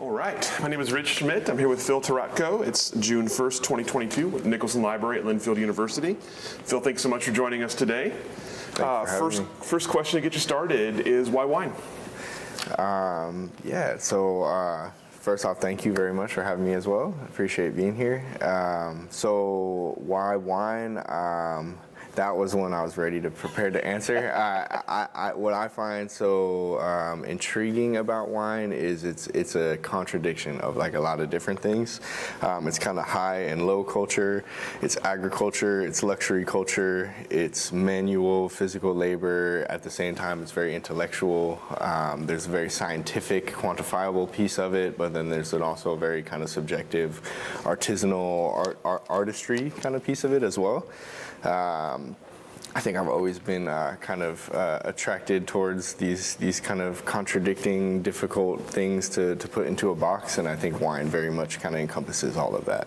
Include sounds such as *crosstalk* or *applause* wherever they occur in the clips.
All right, my name is Rich Schmidt. I'm here with Phil Taratko. It's June 1st, 2022, with Nicholson Library at Linfield University. Phil, thanks so much for joining us today. Uh, first, me. first question to get you started is why wine? Um, yeah, so uh, first off, thank you very much for having me as well. I appreciate being here. Um, so, why wine? Um, that was one I was ready to prepare to answer. *laughs* I, I, I, what I find so um, intriguing about wine is it's it's a contradiction of like a lot of different things. Um, it's kind of high and low culture. It's agriculture. It's luxury culture. It's manual physical labor. At the same time, it's very intellectual. Um, there's a very scientific, quantifiable piece of it, but then there's an also a very kind of subjective, artisanal art, art, artistry kind of piece of it as well. Um, I think I've always been uh, kind of uh, attracted towards these these kind of contradicting, difficult things to, to put into a box, and I think wine very much kind of encompasses all of that.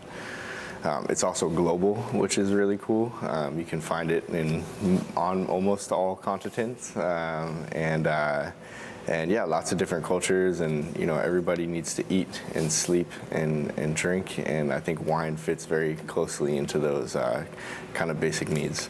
Um, it's also global, which is really cool. Um, you can find it in on almost all continents, um, and uh, and yeah, lots of different cultures, and you know everybody needs to eat and sleep and, and drink, and I think wine fits very closely into those uh, kind of basic needs.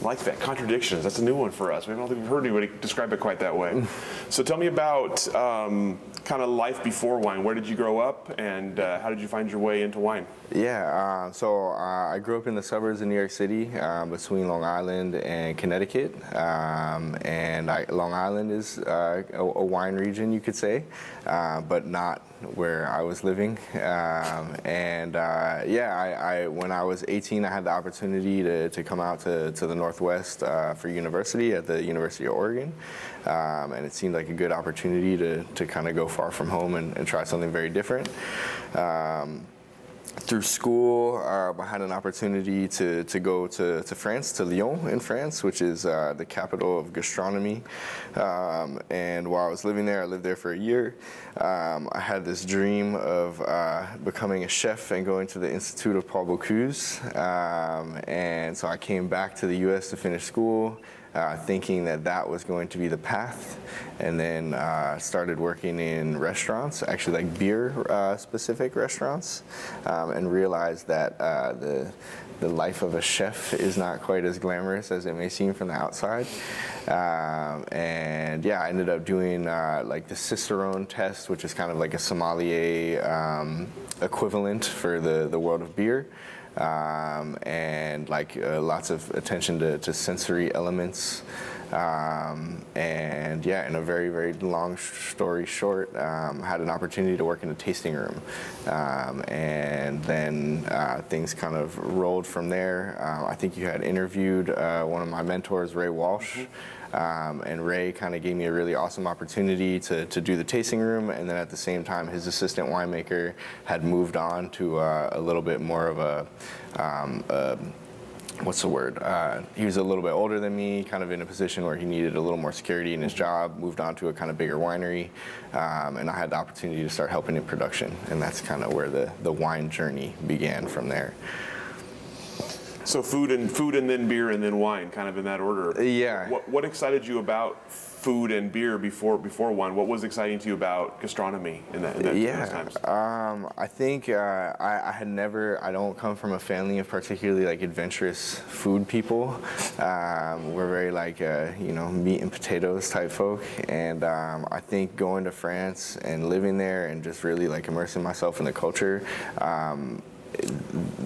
Like that, contradictions. That's a new one for us. We don't think we've heard anybody describe it quite that way. *laughs* so tell me about um, kind of life before wine. Where did you grow up, and uh, how did you find your way into wine? Yeah, uh, so uh, I grew up in the suburbs of New York City, uh, between Long Island and Connecticut, um, and I, Long Island is uh, a, a wine region, you could say, uh, but not where I was living. Um, and yeah, I, I, when I was 18, I had the opportunity to, to come out to, to the Northwest for university at the University of Oregon. Um, and it seemed like a good opportunity to, to kind of go far from home and, and try something very different. Um, through school, uh, I had an opportunity to, to go to, to France, to Lyon in France, which is uh, the capital of gastronomy. Um, and while I was living there, I lived there for a year. Um, I had this dream of uh, becoming a chef and going to the Institute of Paul Bocuse. Um, and so I came back to the US to finish school uh, thinking that that was going to be the path, and then uh, started working in restaurants, actually like beer uh, specific restaurants, um, and realized that uh, the the life of a chef is not quite as glamorous as it may seem from the outside. Um, and yeah, I ended up doing uh, like the Cicerone test, which is kind of like a sommelier um, equivalent for the, the world of beer um, and like uh, lots of attention to, to sensory elements. Um, and yeah, in a very, very long story short, um, had an opportunity to work in a tasting room. Um, and then uh, things kind of rolled from there. Uh, I think you had interviewed uh, one of my mentors, Ray Walsh. Mm-hmm. Um, and Ray kind of gave me a really awesome opportunity to, to do the tasting room. And then at the same time, his assistant winemaker had moved on to uh, a little bit more of a, um, a what's the word? Uh, he was a little bit older than me, kind of in a position where he needed a little more security in his job, moved on to a kind of bigger winery, um, and I had the opportunity to start helping in production. And that's kind of where the, the wine journey began from there. So food and food and then beer and then wine, kind of in that order. Yeah. What, what excited you about food and beer before before wine? What was exciting to you about gastronomy in that? In that yeah. times? Um, I think uh, I, I, had never. I don't come from a family of particularly like adventurous food people. Um, we're very like uh, you know meat and potatoes type folk, and um, I think going to France and living there and just really like immersing myself in the culture um,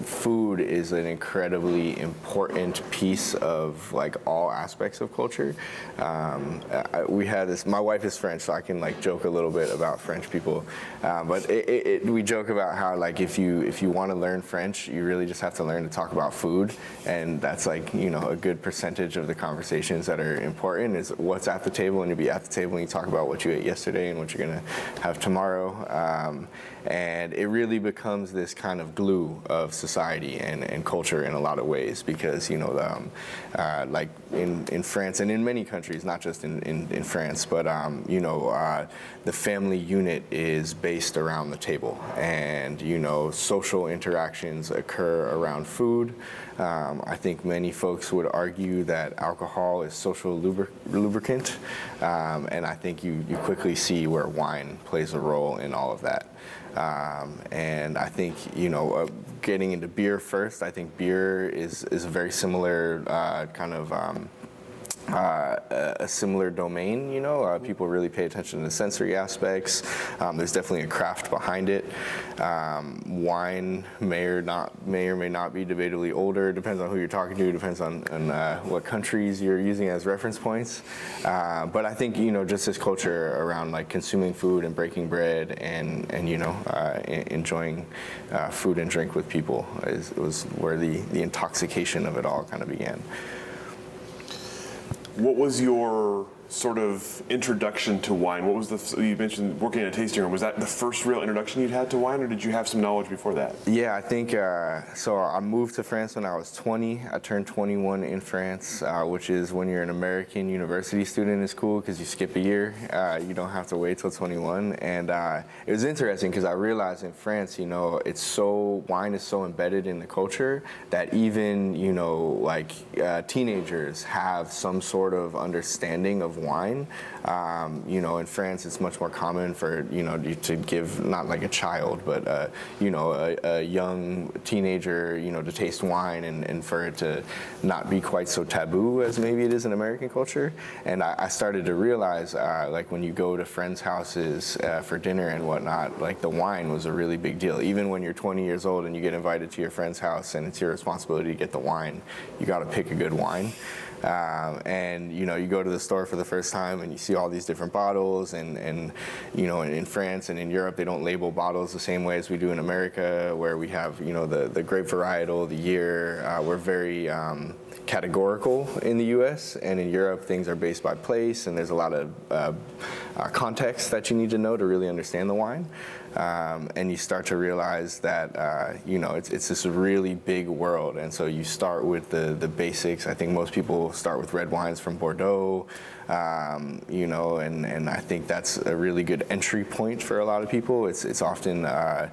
food is an incredibly important piece of like all aspects of culture. Um, I, we had this. My wife is French, so I can like joke a little bit about French people. Um, but it, it, it, we joke about how like if you if you want to learn French, you really just have to learn to talk about food, and that's like you know a good percentage of the conversations that are important is what's at the table, and you'll be at the table and you talk about what you ate yesterday and what you're gonna have tomorrow. Um, and it really becomes this kind of glue of society and, and culture in a lot of ways because you know um, uh, like in, in France and in many countries not just in, in, in France but um, you know uh, the family unit is based around the table. And you know social interactions occur around food. Um, I think many folks would argue that alcohol is social lubricant, um, and I think you, you quickly see where wine plays a role in all of that. Um, and I think, you know, uh, getting into beer first, I think beer is, is a very similar uh, kind of um, uh, a similar domain. You know, uh, people really pay attention to the sensory aspects. Um, there's definitely a craft behind it. Um, wine may or not may or may not be debatably older. Depends on who you're talking to. Depends on, on uh, what countries you're using as reference points. Uh, but I think you know just this culture around like consuming food and breaking bread and and you know uh, enjoying uh, food and drink with people is was where the the intoxication of it all kind of began. What was your sort of introduction to wine? What was the you mentioned working in a tasting room? Was that the first real introduction you'd had to wine, or did you have some knowledge before that? Yeah, I think uh, so. I moved to France when I was 20. I turned 21 in France, uh, which is when you're an American university student in school because you skip a year. Uh, you don't have to wait till 21, and uh, it was interesting because I realized in France, you know, it's so wine is so embedded in the culture that even you know like uh, teenagers have some sort of understanding of wine. Um, you know, in France, it's much more common for you know to give not like a child, but uh, you know a, a, young teenager, you know, to taste wine and, and for it to not be quite so taboo as maybe it is in American culture. And I, I started to realize, uh, like when you go to friends' houses uh, for dinner and whatnot, like the wine was a really big deal. Even when you're 20 years old and you get invited to your friend's house and it's your responsibility to get the wine, you got to pick a good wine. Um, and you know, you go to the store for the first time and you see all these different bottles, and, and you know, in, in France and in Europe, they don't label bottles the same way as we do in America, where we have you know the the grape varietal, the year. Uh, we're very um, categorical in the U.S. and in Europe, things are based by place, and there's a lot of uh, uh, context that you need to know to really understand the wine. Um, and you start to realize that uh, you know it's, it's this really big world, and so you start with the the basics. I think most people start with red wines from Bordeaux, um, you know, and and I think that's a really good entry point for a lot of people. It's it's often uh,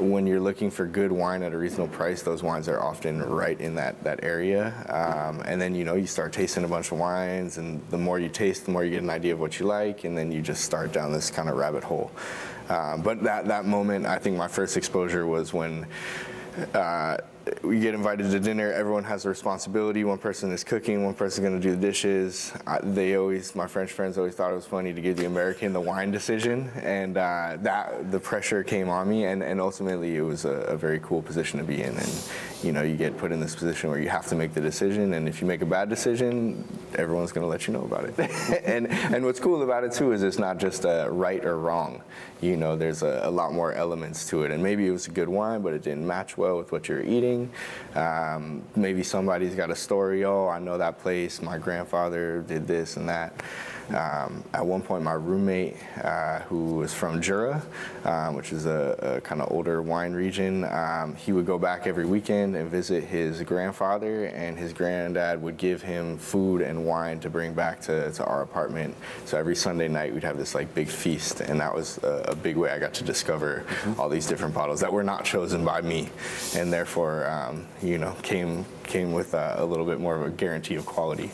when you're looking for good wine at a reasonable price, those wines are often right in that that area. Um, and then you know you start tasting a bunch of wines, and the more you taste, the more you get an idea of what you like, and then you just start down this kind of rabbit hole. Um, but that, that moment, I think my first exposure was when uh, we get invited to dinner. Everyone has a responsibility. One person is cooking. One person is going to do the dishes. I, they always, my French friends always thought it was funny to give the American the wine decision, and uh, that the pressure came on me. And, and ultimately, it was a, a, very cool position to be in. And you know, you get put in this position where you have to make the decision, and if you make a bad decision, everyone's going to let you know about it. *laughs* and and what's cool about it too is it's not just a right or wrong. You know, there's a, a lot more elements to it. And maybe it was a good wine, but it didn't match well with what you're eating. Um, maybe somebody's got a story. Oh, I know that place. My grandfather did this and that. Um, at one point, my roommate, uh, who was from Jura, um, which is a, a kind of older wine region, um, he would go back every weekend and visit his grandfather, and his granddad would give him food and wine to bring back to, to our apartment. So every Sunday night, we'd have this like big feast, and that was a, a big way I got to discover mm-hmm. all these different bottles that were not chosen by me, and therefore, um, you know, came came with uh, a little bit more of a guarantee of quality.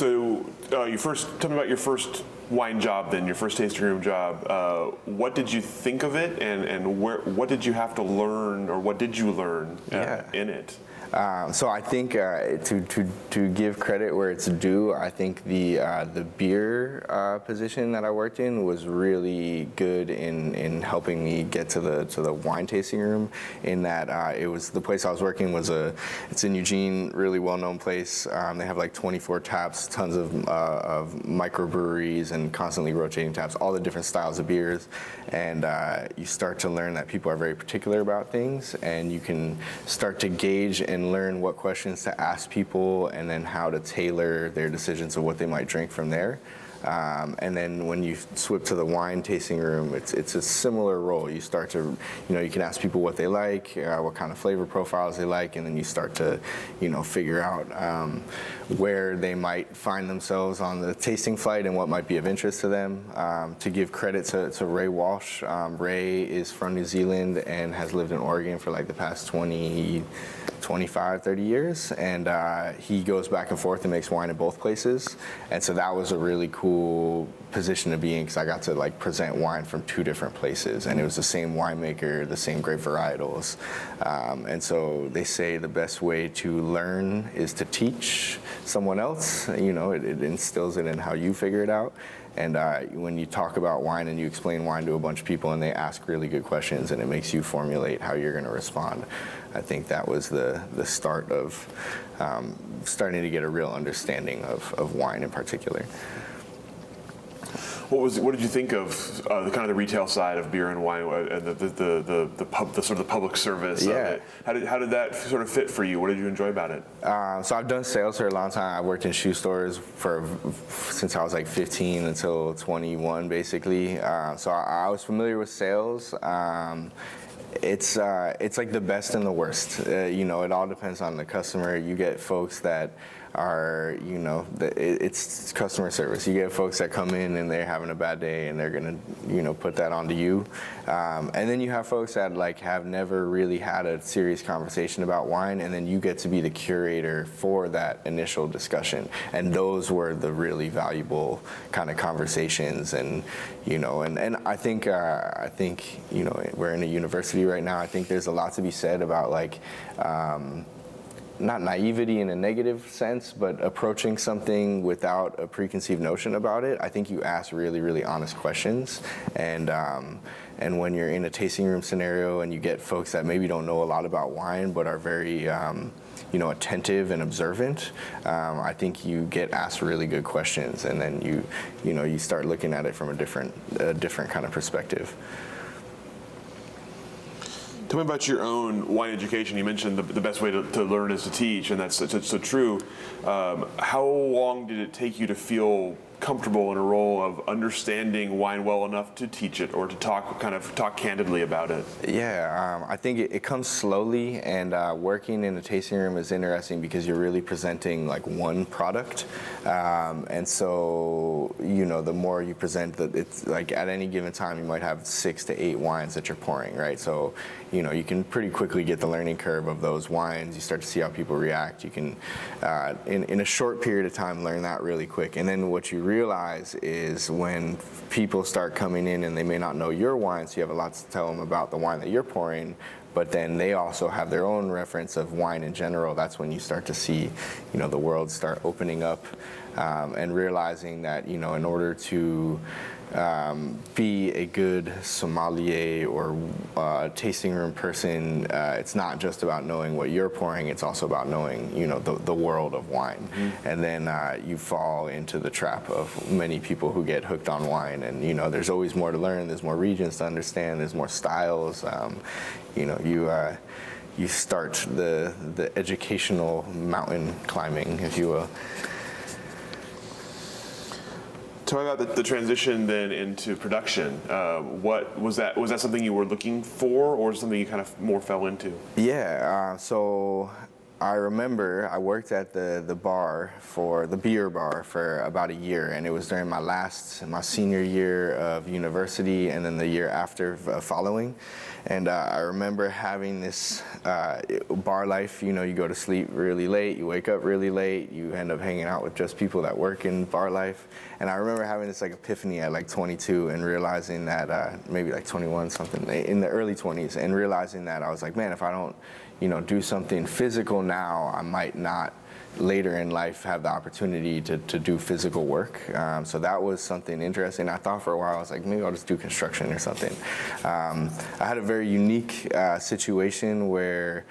So, uh, you first tell me about your first wine job, then your first tasting room job. Uh, what did you think of it, and and where what did you have to learn, or what did you learn uh, yeah. in it? Um, so I think uh, to, to, to give credit where it's due, I think the uh, the beer uh, position that I worked in was really good in, in helping me get to the to the wine tasting room. In that uh, it was the place I was working was a it's in Eugene, really well known place. Um, they have like 24 taps, tons of uh, of microbreweries, and constantly rotating taps, all the different styles of beers, and uh, you start to learn that people are very particular about things, and you can start to gauge and and learn what questions to ask people and then how to tailor their decisions of what they might drink from there. Um, and then when you switch to the wine tasting room, it's it's a similar role. You start to, you know, you can ask people what they like, uh, what kind of flavor profiles they like, and then you start to, you know, figure out um, where they might find themselves on the tasting flight and what might be of interest to them. Um, to give credit to, to Ray Walsh, um, Ray is from New Zealand and has lived in Oregon for like the past 20, 25, 30 years, and uh, he goes back and forth and makes wine in both places. And so that was a really cool position to be in because I got to like present wine from two different places, and it was the same winemaker, the same grape varietals. Um, and so they say the best way to learn is to teach someone else. You know, it, it instills it in how you figure it out. And uh, when you talk about wine and you explain wine to a bunch of people and they ask really good questions and it makes you formulate how you're going to respond, I think that was the, the start of um, starting to get a real understanding of, of wine in particular. What was what did you think of uh, the kind of the retail side of beer and wine uh, and the the, the, the, the, pub, the sort of the public service yeah. of it? How did how did that sort of fit for you? What did you enjoy about it? Uh, so I've done sales for a long time. I worked in shoe stores for since I was like 15 until 21, basically. Uh, so I, I, was familiar with sales. Um, it's uh, it's like the best and the worst. Uh, you know, it all depends on the customer. You get folks that are, you know, it's customer service. You get folks that come in and they're having a bad day and they're gonna, you know, put that onto you. Um, and then you have folks that like have never really had a serious conversation about wine, and then you get to be the curator for that initial discussion. And those were the really valuable kind of conversations. And you know, and and I think uh, I think you know we're in a university right now. I think there's a lot to be said about like. Um, not naivety in a negative sense, but approaching something without a preconceived notion about it. I think you ask really, really honest questions, and um, and when you're in a tasting room scenario and you get folks that maybe don't know a lot about wine but are very um, you know attentive and observant, um, I think you get asked really good questions, and then you you know you start looking at it from a different a different kind of perspective. Tell me about your own wine education. You mentioned the, the best way to, to, learn is to teach, and that's so, so true. Um, how long did it take you to feel comfortable in a role of understanding wine well enough to teach it or to talk kind of talk candidly about it? Yeah, um, I think it, it, comes slowly, and uh, working in a tasting room is interesting because you're really presenting like one product, um, and so you know the more you present, that it's like at any given time you might have six to eight wines that you're pouring, right? So you know you can pretty quickly get the learning curve of those wines. You start to see how people react. You can uh, in in a short period of time learn that really quick, and then what you realize is when people start coming in and they may not know your wine, so you have a lot to tell them about the wine that you're pouring, but then they also have their own reference of wine in general. That's when you start to see, you know, the world start opening up um, and realizing that, you know, in order to um, be a good sommelier or uh, tasting room person, uh, it's not just about knowing what you're pouring. It's also about knowing, you know, the, the world of wine. Mm-hmm. And then uh, you fall into the trap of many people who get hooked on wine. And you know, there's always more to learn. There's more regions to understand. There's more styles. Um, you know, you uh, you start the the educational mountain climbing, if you will. Me about the, the, transition then into production. Uh, what was that? Was that something you were looking for, or something you kind of more fell into? Yeah. Uh, so I remember I worked at the, the bar for the beer bar for about a year, and it was during my last, my senior year of university, and then the year after following. And uh, I remember having this uh, bar life. You know, you go to sleep really late, you wake up really late, you end up hanging out with just people that work in bar life. And I remember having this like epiphany at like 22 and realizing that uh, maybe like 21 something in the early 20s, and realizing that I was like, man, if I don't you know, do something physical now, I might not later in life have the opportunity to, to do physical work. Um, so that was something interesting. I thought for a while, I was like, maybe I'll just do construction or something. Um, I had a very unique uh, situation where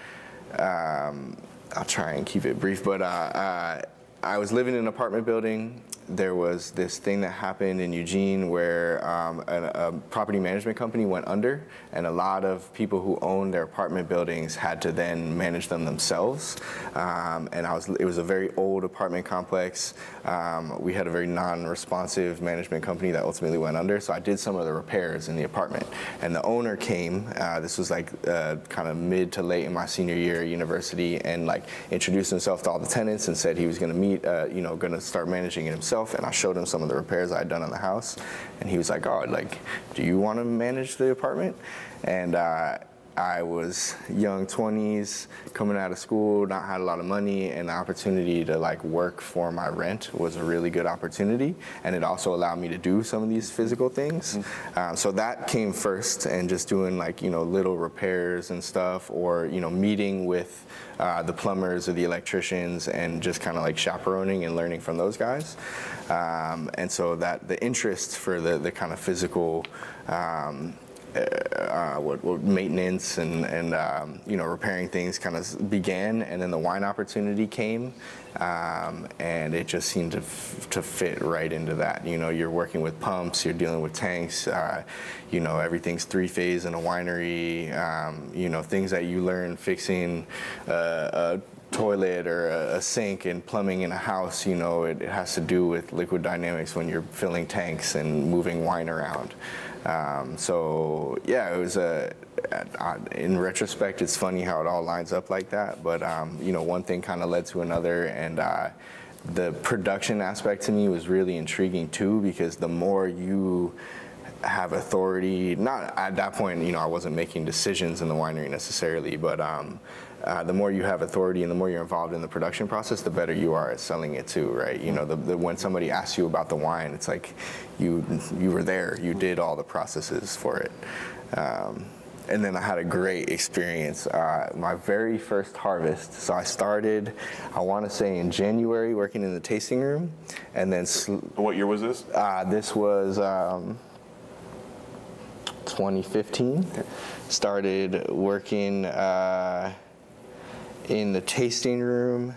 um, I'll try and keep it brief, but uh, uh, I was living in an apartment building there was this thing that happened in Eugene where um, a, a, property management company went under, and a lot of people who owned their apartment buildings had to then manage them themselves. Um, and I was, it was a very old apartment complex. Um, we had a very non-responsive management company that ultimately went under, so I did some of the repairs in the apartment. And the owner came. Uh, this was like uh, kind of mid to late in my senior year at university, and like introduced himself to all the tenants and said he was going to meet, uh, you know, going to start managing it himself and I showed him some of the repairs I had done on the house, and he was like, "Oh, like, do you want to manage the apartment?" And uh, I was young 20s, coming out of school, not had a lot of money, and the opportunity to like work for my rent was a really good opportunity, and it also allowed me to do some of these physical things. Mm-hmm. Um, so that came first, and just doing like you know little repairs and stuff, or you know meeting with uh, the plumbers or the electricians, and just kind of like chaperoning and learning from those guys. Um, and so that the interest for the the kind of physical um, uh, what, what, maintenance and, and um, you know repairing things kind of began, and then the wine opportunity came, um, and it just seemed to, f- to fit right into that. You know, you're working with pumps, you're dealing with tanks, uh, you know, everything's three phase in a winery. Um, you know, things that you learn fixing uh, a toilet or a, a, sink and plumbing in a house, you know, it, it, has to do with liquid dynamics when you're filling tanks and moving wine around. Um, so yeah, it was a. In retrospect, it's funny how it all lines up like that. But um, you know, one thing kind of led to another, and uh, the production aspect to me was really intriguing too, because the more you have authority, not at that point, you know, I wasn't making decisions in the winery necessarily, but um, uh, the more you have authority and the more you're involved in the production process, the better you are at selling it too, right? You know, the, the, when somebody asks you about the wine, it's like you you were there, you did all the processes for it. Um, and then I had a great experience. Uh, my very first harvest. So I started, I want to say in January, working in the tasting room, and then. Sl- what year was this? Uh, this was. Um, 2015. Started working uh, in the tasting room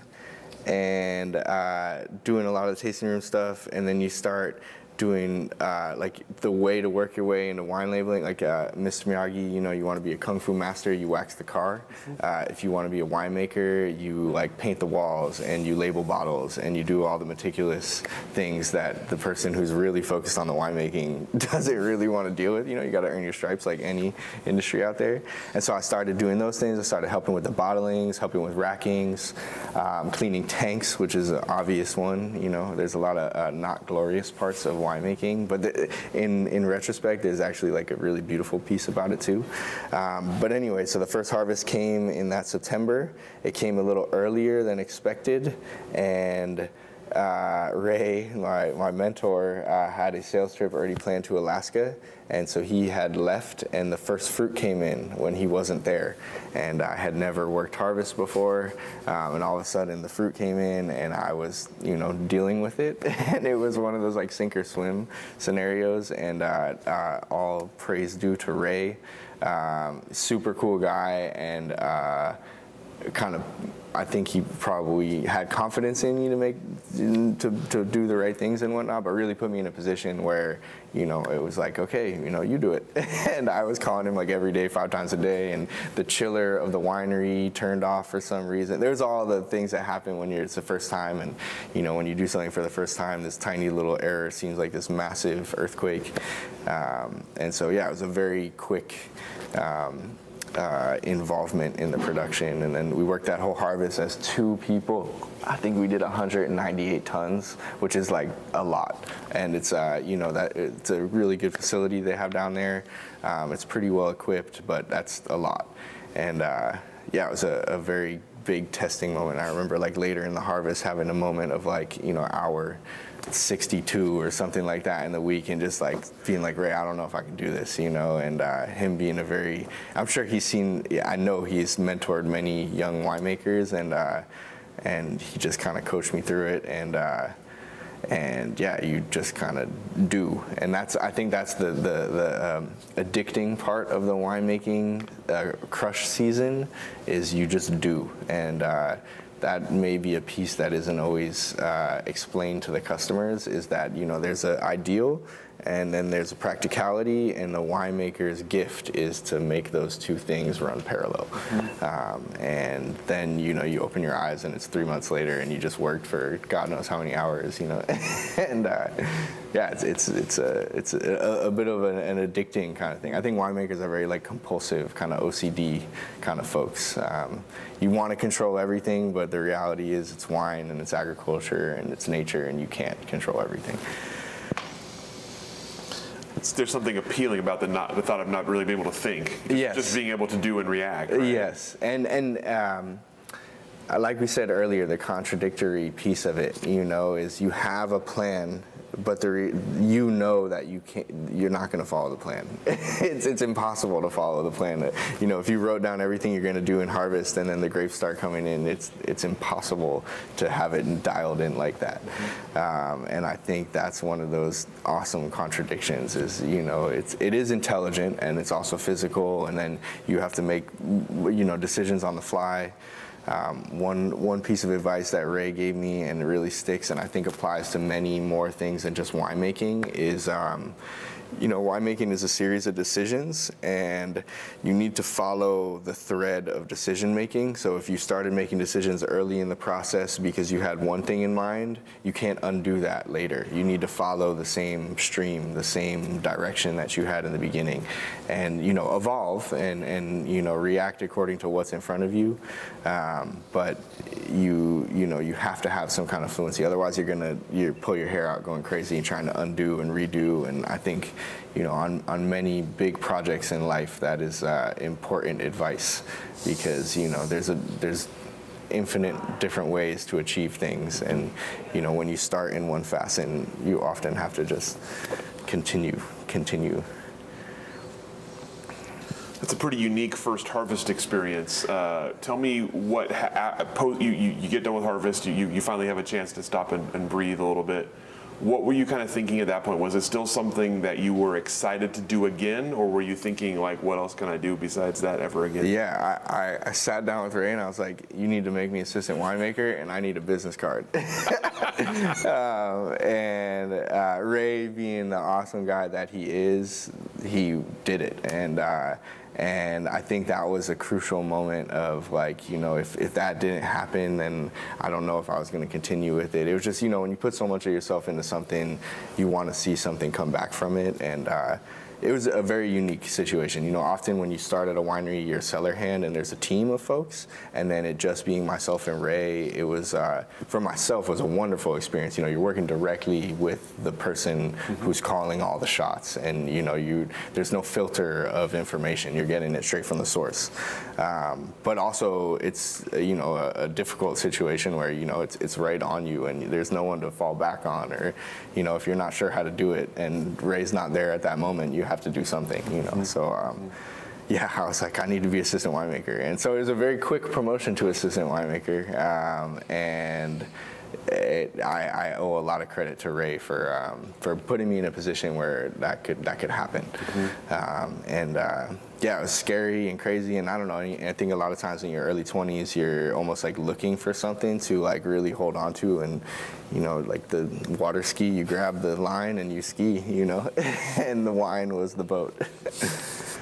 and uh, doing a lot of the tasting room stuff, and then you start doing uh, like the way to work your way into wine labeling. Like uh, Mr. Miyagi, you know, you want to be a kung fu master, you wax the car. Mm-hmm. Uh, if you want to be a winemaker, you like paint the walls and you label bottles and you do all the meticulous things that the person who's really focused on the winemaking *laughs* doesn't really want to deal with. You know, you got to earn your stripes like any industry out there. And so I started doing those things. I started helping with the bottlings, helping with rackings, um, cleaning tanks, which is an obvious one. You know, there's a lot of uh, not glorious parts of winemaking, but the, in in retrospect, there's actually like a really beautiful piece about it too. Um, but anyway, so the first harvest came in that September. It came a little earlier than expected, and uh, Ray, my, my mentor, uh, had a sales trip already planned to Alaska, and so he had left, and the first fruit came in when he wasn't there. And I had never worked harvest before, um, and all of a sudden the fruit came in, and I was, you know, dealing with it, *laughs* and it was one of those like sink or swim scenarios. And uh, uh all praise due to Ray, um, super cool guy, and uh, kind of I think he probably had confidence in me to make to, to do the right things and whatnot, but really put me in a position where you know it was like okay, you know you do it, *laughs* and I was calling him like every day, five times a day, and the chiller of the winery turned off for some reason. There's all the things that happen when you're it's the first time, and you know when you do something for the first time, this tiny little error seems like this massive earthquake, um, and so yeah, it was a very quick. Um, uh, involvement in the production. And then we worked that whole harvest as two people. I think we did 198 tons, which is like a lot. And it's uh, you know that it's a really good facility they have down there. Um, it's pretty well equipped, but that's a lot. And uh, yeah, it was a, a very big testing moment. I remember like later in the harvest having a moment of like you know our 62 or something like that in the week and just like being like Ray, I don't know if I can do this, you know, and uh, him being a very, I'm sure he's seen, I know he's mentored many young winemakers and uh, and he just kind of coached me through it and uh, and yeah, you just kind of do, and that's I think that's the the, the um, addicting part of the winemaking uh, crush season is you just do. And uh, that may be a piece that isn't always uh, explained to the customers is that you know there's an ideal and then there's a practicality and the winemaker's gift is to make those two things run parallel. Mm-hmm. um, and then you know you open your eyes and it's three months later and you just worked for god knows how many hours you know? *laughs* And uh, yeah it's it's it's a it's a, a bit of an, an, addicting kind of thing. I think winemakers are very like compulsive kind of ocd kind of folks. Um, you want to control everything but the reality is it's wine and it's agriculture and it's nature and you can't control everything there's something appealing about the not the thought of not really being able to think. Just, yes. Just being able to do and react. Right? Yes, and and. Um, like we said earlier, the contradictory piece of it, you know, is you have a plan but the you know that you can't you're not going to follow the plan. *laughs* It's, it's impossible to follow the plan. You know if you wrote down everything you're going to do in harvest and then the grapes start coming in it's it's impossible to have it dialed in like that. Um, and i think that's one of those awesome contradictions is you know it's it is intelligent and it's also physical and then you have to make you know decisions on the fly um, one one piece of advice that Ray gave me and it really sticks and I think applies to many more things than just winemaking is um, you know, winemaking is a series of decisions, and you need to follow the thread of decision making. So if you started making decisions early in the process because you had one thing in mind, you can't undo that later. You need to follow the same stream, the same direction that you had in the beginning, and you know, evolve and and you know, react according to what's in front of you. Um, but you you know, you have to have some kind of fluency. Otherwise, you're gonna you pull your hair out going crazy and trying to undo and redo. And I think you know, on, on many big projects in life, that is uh, important advice because, you know, there's a, there's infinite different ways to achieve things. And, you know, when you start in one facet, you often have to just continue, continue. That's a pretty unique first harvest experience. Uh, tell me what ha- you, you, you, get done with harvest, you, you finally have a chance to stop and, and breathe a little bit what were you kind of thinking at that point? Was it still something that you were excited to do again, or were you thinking like, what else can I do besides that ever again? Yeah, I, I, sat down with Ray and I was like, you need to make me assistant winemaker, and I need a business card. um, *laughs* and uh, Ray, being the awesome guy that he is, he did it, and. Uh, and I think that was a crucial moment of like, you know, if, if that didn't happen, then I don't know if I was going to continue with it. It was just, you know, when you put so much of yourself into something, you want to see something come back from it. And, uh, it was a very unique situation. You know, often when you start at a winery, you're a cellar hand and there's a team of folks, and then it just being myself and Ray, it was uh, for myself was a wonderful experience. You know, you're working directly with the person mm-hmm. who's calling all the shots, and you know, you there's no filter of information. You're getting it straight from the source. Um, but also, it's you know a, a, difficult situation where you know it's it's right on you, and there's no one to fall back on, or you know if you're not sure how to do it, and Ray's not there at that moment, you have to do something, you know. Mm-hmm. So. Um, yeah, *laughs* I was like, I need to be assistant winemaker, and so it was a very quick promotion to assistant winemaker, um, and it, I, I, owe a lot of credit to Ray for um, for putting me in a position where that could that could happen. Mm-hmm. Um, and uh, yeah, it was scary and crazy. And I don't know. I think a lot of times in your early 20s, you're almost like looking for something to like really hold on to. And you know, like the water ski, you grab the line and you ski. You know, *laughs* and the wine was the boat. *laughs*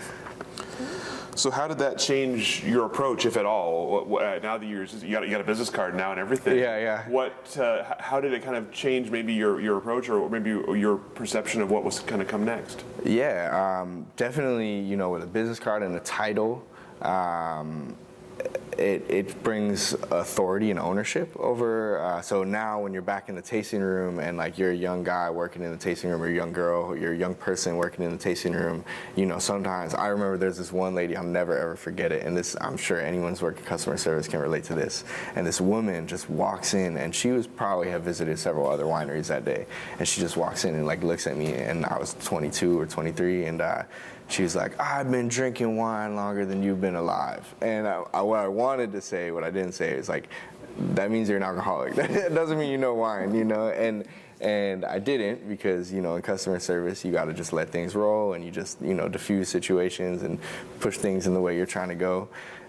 So how did that change your approach, if at all? Now that you're you got, you got a business card now and everything. Yeah, yeah. What? Uh, how did it kind of change maybe your, your approach or maybe your perception of what was going to come next? Yeah, um, definitely. You know, with a business card and a title. Um, it, it brings authority and ownership over. Uh, so now, when you're back in the tasting room and like you're a young guy working in the tasting room, or a young girl, you're a young person working in the tasting room, you know, sometimes I remember there's this one lady, I'll never ever forget it. And this, I'm sure anyone's working customer service can relate to this. And this woman just walks in, and she was probably have visited several other wineries that day. And she just walks in and like looks at me, and I was 22 or 23, and uh, she's like, I've been drinking wine longer than you've been alive. And I, I, what I wanted to say, what I didn't say, is like, that means you're an alcoholic. *laughs* that doesn't mean you know wine, you know? And and I didn't because you know in customer service you got to just let things roll and you just you know diffuse situations and push things in the way you're trying to go.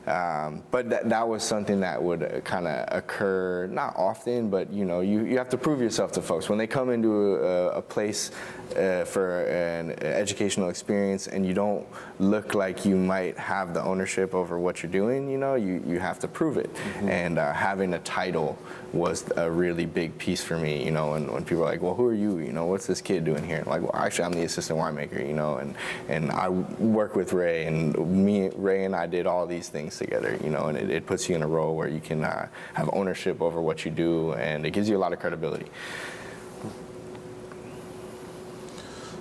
Um, but that, that was something that would kind of occur not often, but you know, you, you have to prove yourself to folks when they come into a, a place uh, for an educational experience and you don't look like you might have the ownership over what you're doing. You know, you you have to prove it, mm-hmm. and uh, having a title was a really big piece for me. You know, and when people are like, "Well, who are you? You know, what's this kid doing here?" I'm like, well, actually, I'm the assistant winemaker. You know, and and I work with Ray, and me, Ray, and I did all these things together. You know, and it, it puts you in a role where you can uh, have ownership over what you do, and it gives you a lot of credibility.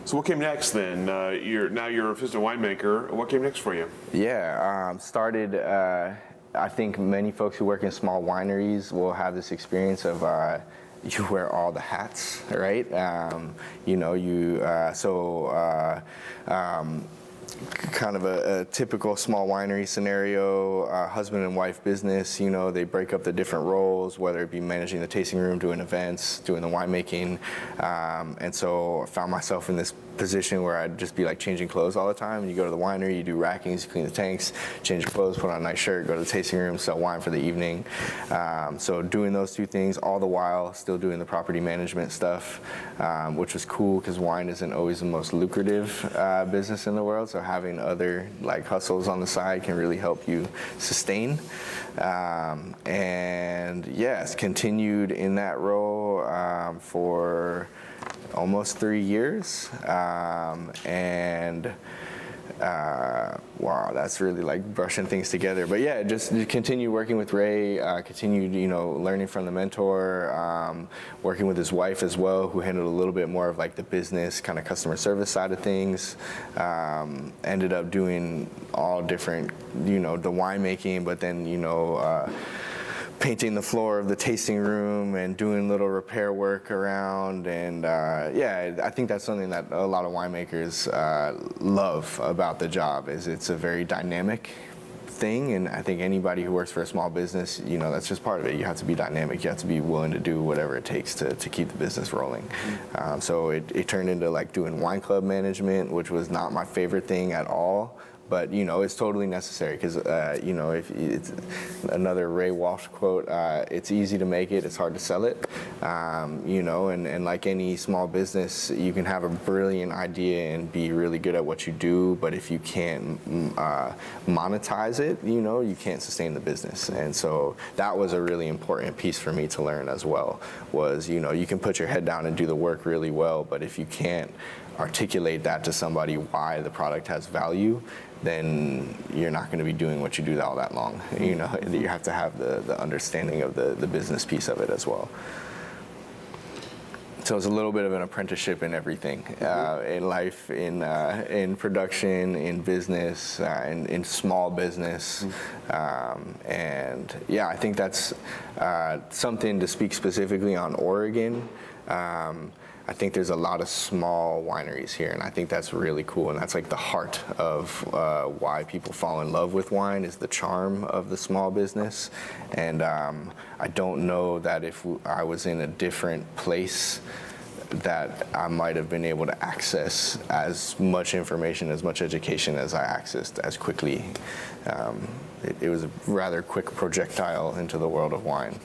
So what came next then? Uh, you're now you're assistant winemaker. What came next for you? Yeah, um, started. Uh, I think many folks who work in small wineries will have this experience of. Uh, *laughs* you wear all the hats, right? Um, you know, you uh, so uh, um, kind of a, a, typical small winery scenario, uh, husband and wife business. You know, they break up the different roles, whether it be managing the tasting room, doing events, doing the winemaking. Um, and so I found myself in this position where I'd just be like changing clothes all the time. And you go to the winery, you do rackings, you clean the tanks, change your clothes, put on a nice shirt, go to the tasting room, sell wine for the evening. Um, so doing those two things all the while, still doing the property management stuff, um, which was cool because wine isn't always the most lucrative uh, business in the world. So having other like hustles on the side can really help you sustain. Um, and yes, continued in that role um, for almost three years. Um, and uh, wow, that's really like brushing things together. But yeah, just continue working with Ray, uh, continued, you know, learning from the mentor, um, working with his wife as well, who handled a little bit more of like the business kind of customer service side of things. Um, ended up doing all different, you know, the winemaking, but then, you know, uh, painting the floor of the tasting room and doing little repair work around. And uh, yeah, I think that's something that a lot of winemakers uh, love about the job is it's a very dynamic thing and I think anybody who works for a small business, you know, that's just part of it. You have to be dynamic. You have to be willing to do whatever it takes to, to keep the business rolling. Mm-hmm. Um, so it, it turned into like doing wine club management, which was not my favorite thing at all but you know it's totally necessary because uh, you know if it's another Ray Walsh quote, uh, it's easy to make it, it's hard to sell it. Um, you know, and, and like any small business, you can have a brilliant idea and be really good at what you do, but if you can't uh, monetize it, you know, you can't sustain the business. And so that was a really important piece for me to learn as well. Was you know you can put your head down and do the work really well, but if you can't articulate that to somebody why the product has value, then you're not going to be doing what you do all that long. *laughs* You know, you have to have the, the understanding of the, the business piece of it as well. So it's a little bit of an apprenticeship in everything, uh, in life, in uh, in production, in business, uh, in, in small business, um, and yeah, I think that's uh, something to speak specifically on Oregon. Um, I think there's a lot of small wineries here, and I think that's really cool. And that's like the heart of uh, why people fall in love with wine is the charm of the small business. And um, I don't know that if I was in a different place, that I might have been able to access as much information, as much education as I accessed as quickly. Um, it, it was a rather quick projectile into the world of wine.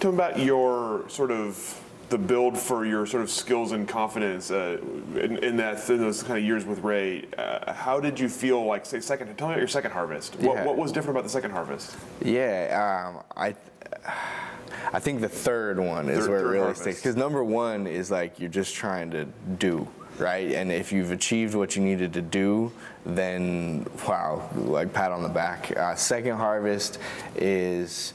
Tell me about your sort of the build for your sort of skills and confidence uh, in, in, that in those kind of years with Ray. Uh, how did you feel like say second? Tell me about your second harvest. What, yeah. what was different about the second harvest? Yeah, um, I. I think the third one is third, where it really harvest. sticks because number one is like you're just trying to do right? And if you've achieved what you needed to do, then wow, like pat on the back. Uh, second harvest is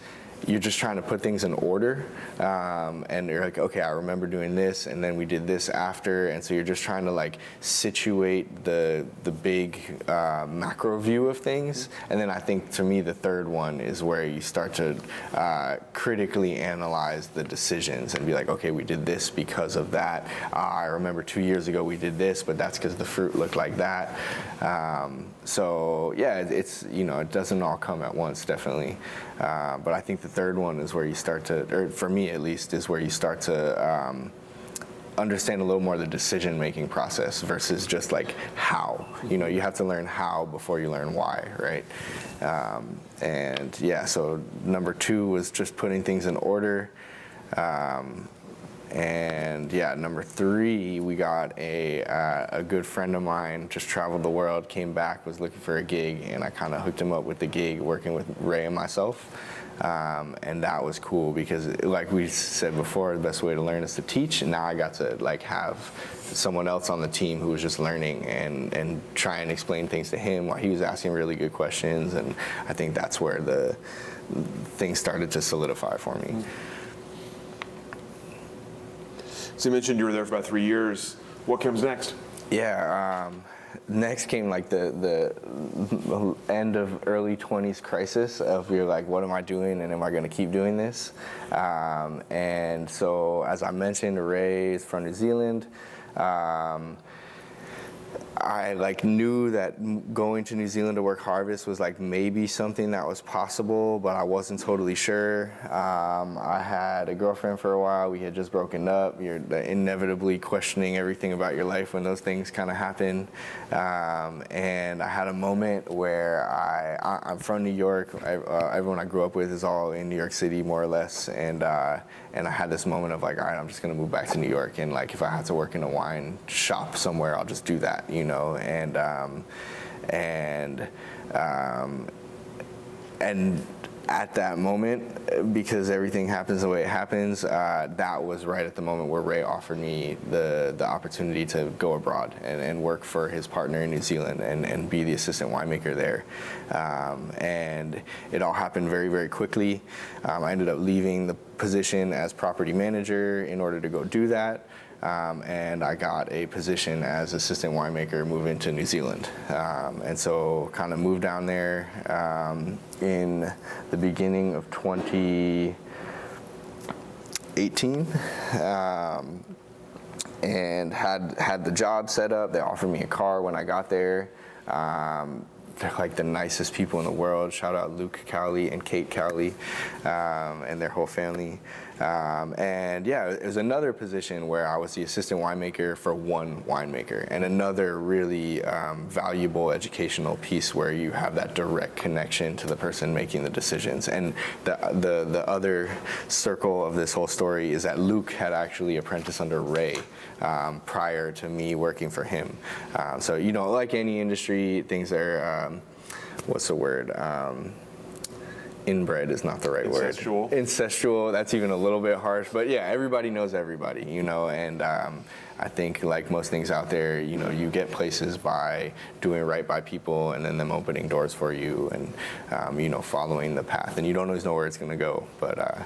you're just trying to put things in order um, and you're like okay i remember doing this and then we did this after. And so you're just trying to like situate the the big uh, macro view of things. And then i think to me the third one is where you start to uh, critically analyze the decisions and be like okay we did this because of that. Uh, i remember two years ago we did this but that's because the fruit looked like that. Um, so yeah it's you know it doesn't all come at once definitely. Uh, but I think the third one is where you start to, or for me at least, is where you start to um, understand a little more the decision making process versus just like how. You know, you have to learn how before you learn why, right? Um, and yeah, so number two was just putting things in order. Um, and yeah, number three, we got a, uh, a good friend of mine, just traveled the world, came back, was looking for a gig, and I kind of hooked him up with the gig working with Ray and myself. Um, and that was cool because, like we said before, the best way to learn is to teach. And now I got to like have someone else on the team who was just learning and and try and explain things to him while he was asking really good questions. And I think that's where the things started to solidify for me. So you mentioned you were there for about three years. What comes next? Yeah. Um, next came like the the *laughs* end of early 20s crisis of you're like what am i doing and am i going to keep doing this? Um, and so as i mentioned ray is from new zealand. Um, I like knew that going to New Zealand to work harvest was like maybe something that was possible, but I wasn't totally sure. Um, I had a girlfriend for a while. We had just broken up. You're inevitably questioning everything about your life when those things kind of happen. Um, and I had a moment where I, I am from New York. I, uh, everyone I grew up with is all in New York City, more or less. And uh, and I had this moment of like, all right, I'm just gonna move back to New York, and like if I have to work in a wine shop somewhere, I'll just do that, you know, and um, and um, and at that moment, because everything happens the way it happens, uh, that was right at the moment where Ray offered me the, the opportunity to go abroad and, and work for his partner in New Zealand and, and be the assistant winemaker there. Um, and it all happened very, very quickly. Um, I ended up leaving the position as property manager in order to go do that. Um, and I got a position as assistant winemaker moving to New Zealand. Um, and so kind of moved down there um, in the beginning of 2018 um, and had, had the job set up. They offered me a car when I got there. Um, they're like the nicest people in the world. Shout out Luke Cowley and Kate Cowley um, and their whole family. Um, and yeah, it was another position where I was the assistant winemaker for one winemaker, and another really um, valuable educational piece where you have that direct connection to the person making the decisions. And the, the, the other circle of this whole story is that Luke had actually apprenticed under Ray um, prior to me working for him. Um, so, you know, like any industry, things are, um, what's the word? Inbred is not the right Incestual. word. Incestual. That's even a little bit harsh, but yeah, everybody knows everybody, you know. And um, I think, like most things out there, you know, you get places by doing right by people, and then them opening doors for you, and um, you know, following the path. And you don't always know where it's going to go, but. Uh,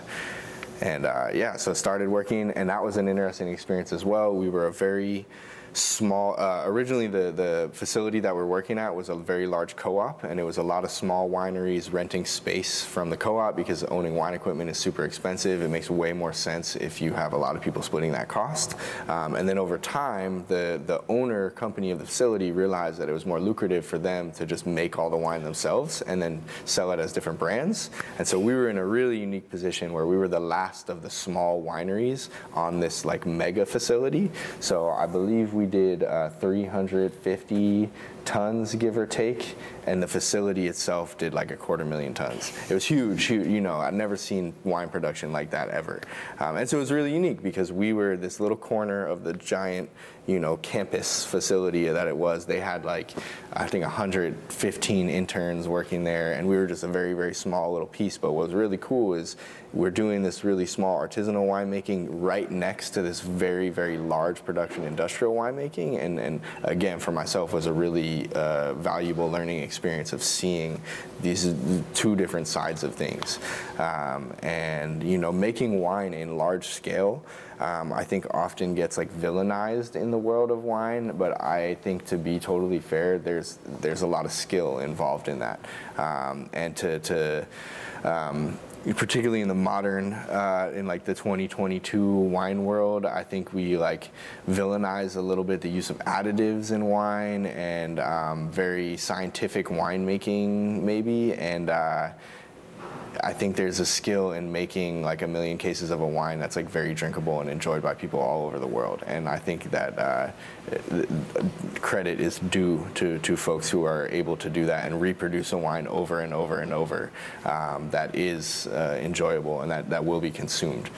and uh, yeah, so started working, and that was an interesting experience as well. We were a very small. Uh, originally, the the facility that we're working at was a very large co-op, and it was a lot of small wineries renting space from the co-op because owning wine equipment is super expensive. It makes way more sense if you have a lot of people splitting that cost. Um, and then over time, the the owner company of the facility realized that it was more lucrative for them to just make all the wine themselves and then sell it as different brands. And so we were in a really unique position where we were the last of the small wineries on this like mega facility. So I believe we did uh, 350 tons, give or take, and the facility itself did like a quarter million tons. It was huge, huge. You know, I'd never seen wine production like that ever, um, and so it was really unique because we were this little corner of the giant, you know, campus facility that it was. They had like, I think, 115 interns working there, and we were just a very, very small little piece. But what was really cool is we're doing this really small artisanal winemaking right next to this very, very large production industrial winemaking, and and again, for myself, was a really uh, valuable learning experience of seeing these two different sides of things. Um, and, you know, making wine in large scale, um, I think often gets like villainized in the world of wine, but I think to be totally fair, there's, there's a lot of skill involved in that. Um, and to, to um, particularly in the modern, uh, in like the 2022 wine world, I think we like villainize a little bit the use of additives in wine and um, very scientific winemaking, maybe. And uh, I think there's a skill in making like a million cases of a wine that's like very drinkable and enjoyed by people all over the world. And I think that uh, credit is due to, to folks who are able to do that and reproduce a wine over and over and over um, that is uh, enjoyable and that, that will be consumed.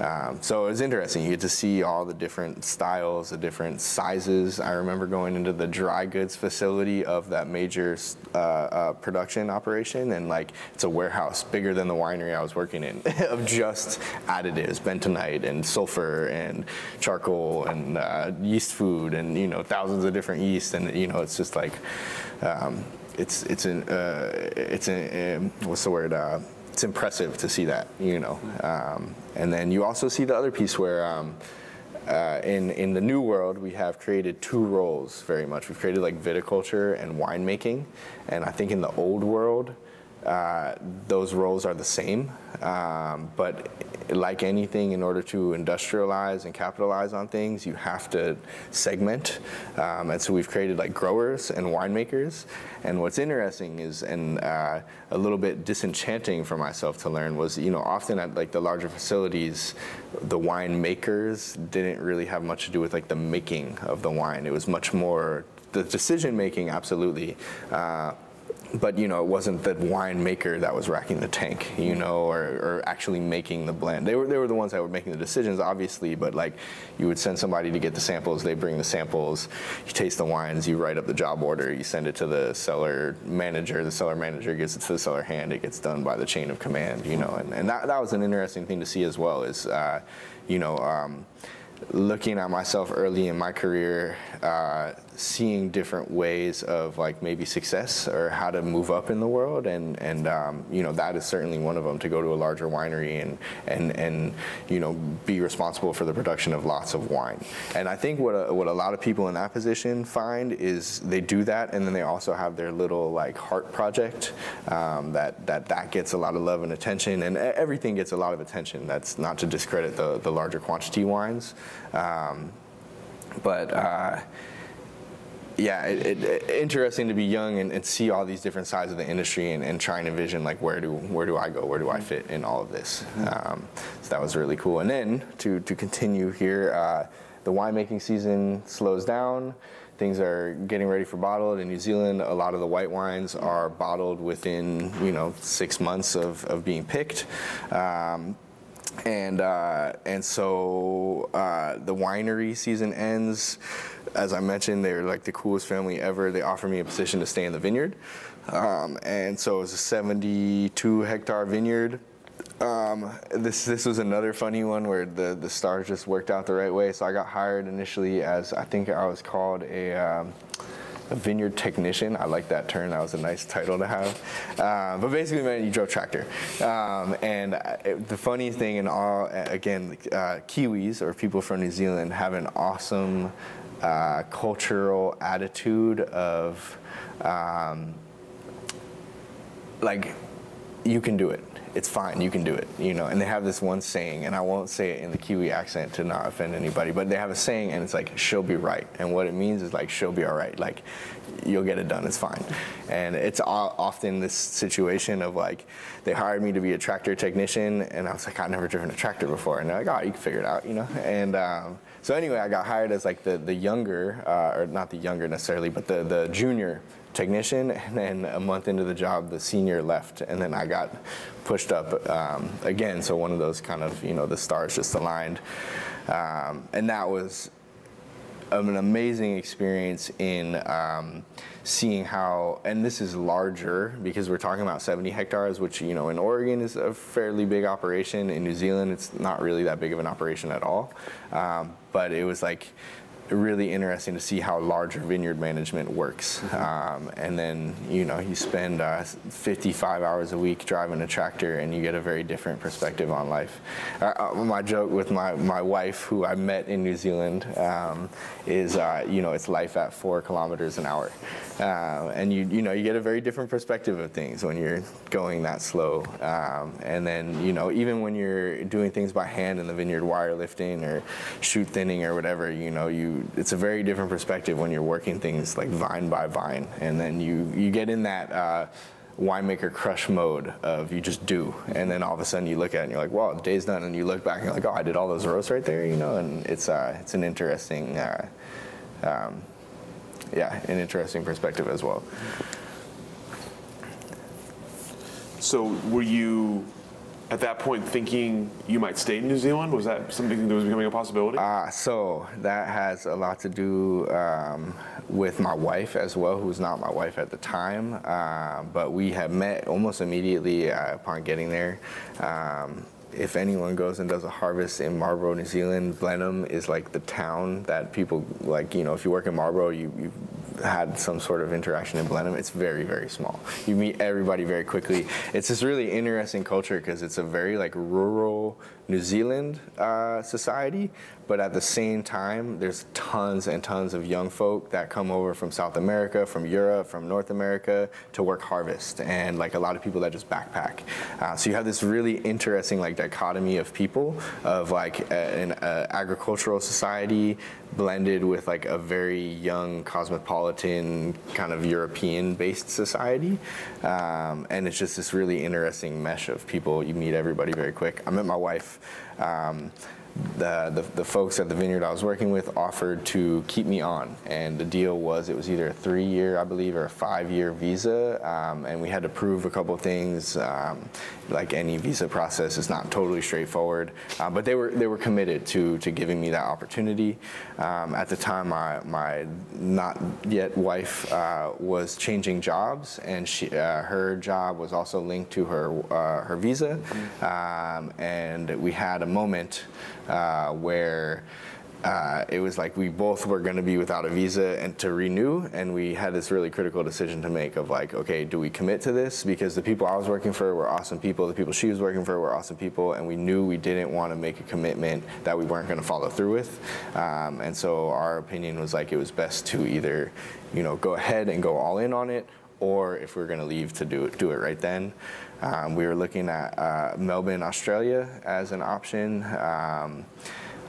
Um, so it's interesting. You get to see all the different styles, the different sizes. I remember going into the dry goods facility of that major uh, uh, production operation, and like it's a warehouse bigger than the winery I was working in *laughs* of just additives, bentonite and sulfur and charcoal and uh, yeast food and you know thousands of different yeast, and you know it's just like um, it's it's an uh, it's a um, what's the word uh, it's impressive to see that, you know. Um, and then you also see the other piece where um, uh, in in the new world we have created two roles very much. We've created like viticulture and winemaking, and I think in the old world. Uh, those roles are the same, um, but like anything, in order to industrialize and capitalize on things, you have to segment. Um, and so we've created like growers and winemakers. And what's interesting is, and uh, a little bit disenchanting for myself to learn was, you know, often at like the larger facilities, the winemakers didn't really have much to do with like the making of the wine. It was much more the decision making, absolutely. Uh, but you know, it wasn't the winemaker that was racking the tank, you know, or, or actually making the blend. They were they were the ones that were making the decisions, obviously. But like, you would send somebody to get the samples. They bring the samples. You taste the wines. You write up the job order. You send it to the cellar manager. The cellar manager gets it to the cellar hand. It gets done by the chain of command, you know. And, and that that was an interesting thing to see as well. Is uh, you know. Um, looking at myself early in my career, uh, seeing different ways of like maybe success or how to move up in the world, and and um, you know that is certainly one of them to go to a larger winery and and and you know be responsible for the production of lots of wine. And I think what a, what a lot of people in that position find is they do that, and then they also have their little like heart project um, that that that gets a lot of love and attention, and everything gets a lot of attention. That's not to discredit the the larger quantity wines. Um, but uh, yeah, it, it, interesting to be young and, and, see all these different sides of the industry and, and, try and envision like where do where do I go, where do I fit in all of this. Um, so that was really cool. And then to to continue here, uh, the winemaking season slows down. Things are getting ready for bottled in New Zealand. A lot of the white wines are bottled within you know six months of, of being picked. Um, and uh, and so uh, the winery season ends. As I mentioned, they're like the coolest family ever. They offered me a position to stay in the vineyard, um, and so it was a 72 hectare vineyard. Um, this this was another funny one where the the stars just worked out the right way. So I got hired initially as I think I was called a. Um, a vineyard technician. I like that term. That was a nice title to have. Uh, but basically, man, you drove tractor. Um, and it, the funny thing in all, again, uh, Kiwis or people from New Zealand have an awesome uh, cultural attitude of um, like you can do it it's fine, you can do it, you know. And they have this one saying, and I won't say it in the Kiwi accent to not offend anybody, but they have a saying, and it's like, she'll be right. And what it means is like, she'll be all right. Like, you'll get it done, it's fine. And it's often this situation of like, they hired me to be a tractor technician, and I was like, I've never driven a tractor before. And they're like, oh, you can figure it out, you know. And um, so anyway, I got hired as like the, the younger, uh, or not the younger necessarily, but the, the junior technician, and then a month into the job, the senior left, and then I got pushed up um, again. So one of those kind of, you know, the stars just aligned, um, and that was an amazing experience in um, seeing how, and this is larger because we're talking about 70 hectares, which you know in Oregon is a fairly big operation. In New Zealand, it's not really that big of an operation at all. Um, but it was like really interesting to see how larger vineyard management works. Mm-hmm. Um, and then, you know, you spend uh, 55 hours a week driving a tractor and you get a very different perspective on life. Uh, uh, my joke with my, my wife, who I met in New Zealand, um, is, uh, you know, it's life at four kilometers an hour. Uh, and you, you know, you get a very different perspective of things when you're going that slow. Um, and then, you know, even when you're doing things by hand in the vineyard, wire lifting or shoot thinning or whatever, you know, you it's a very different perspective when you're working things like vine by vine, and then you you get in that. Uh, winemaker crush mode of you just do, and then all of a sudden you look at it and you're like, wow, the day's done, and you look back and you're like, oh, I did all those rows right there, you know, and it's uh, it's an interesting, uh, um, yeah, an interesting perspective as well. So were you at that point thinking you might stay in New Zealand? Was that something that was becoming a possibility? Uh, so that has a lot to do um, with my wife as well, who's not my wife at the time. Uh, but we had met almost immediately uh, upon getting there. Um, if anyone goes and does a harvest in Marlborough, New Zealand, Blenheim is like the town that people like. You know, if you work in Marlborough, you, you had some sort of interaction in Blenheim, it's very, very small. You meet everybody very quickly. It's this really interesting culture because it's a very like rural New Zealand uh, society, but at the same time, there's tons and tons of young folk that come over from South America, from Europe, from North America to work harvest, and like a lot of people that just backpack. Uh, so you have this really interesting like dichotomy of people of like an a agricultural society blended with like a very young cosmopolitan kind of European-based society, um, and it's just this really interesting mesh of people. You meet everybody very quick. I met my wife. Um, the, the, the, folks at the vineyard I was working with offered to keep me on. And the deal was it was either a three year, I believe, or a five year visa. Um, and we had to prove a couple things. Um, like any visa process, it's not totally straightforward. Uh, but they were, they were committed to, to giving me that opportunity. Um, at the time, my, my not yet wife uh, was changing jobs, and she, uh, her job was also linked to her, uh, her visa. Mm-hmm. and we had a moment uh, where uh, it was like we both were going to be without a visa and to renew and we had this really critical decision to make of like okay do we commit to this? Because the people i was working for were awesome people the people she was working for were awesome people and we knew we didn't want to make a commitment that we weren't going to follow through with. Um, and so our opinion was like it was best to either you know go ahead and go all in on it or if we are going to leave to do it do it right then um, we were looking at uh, Melbourne, Australia as an option. Um,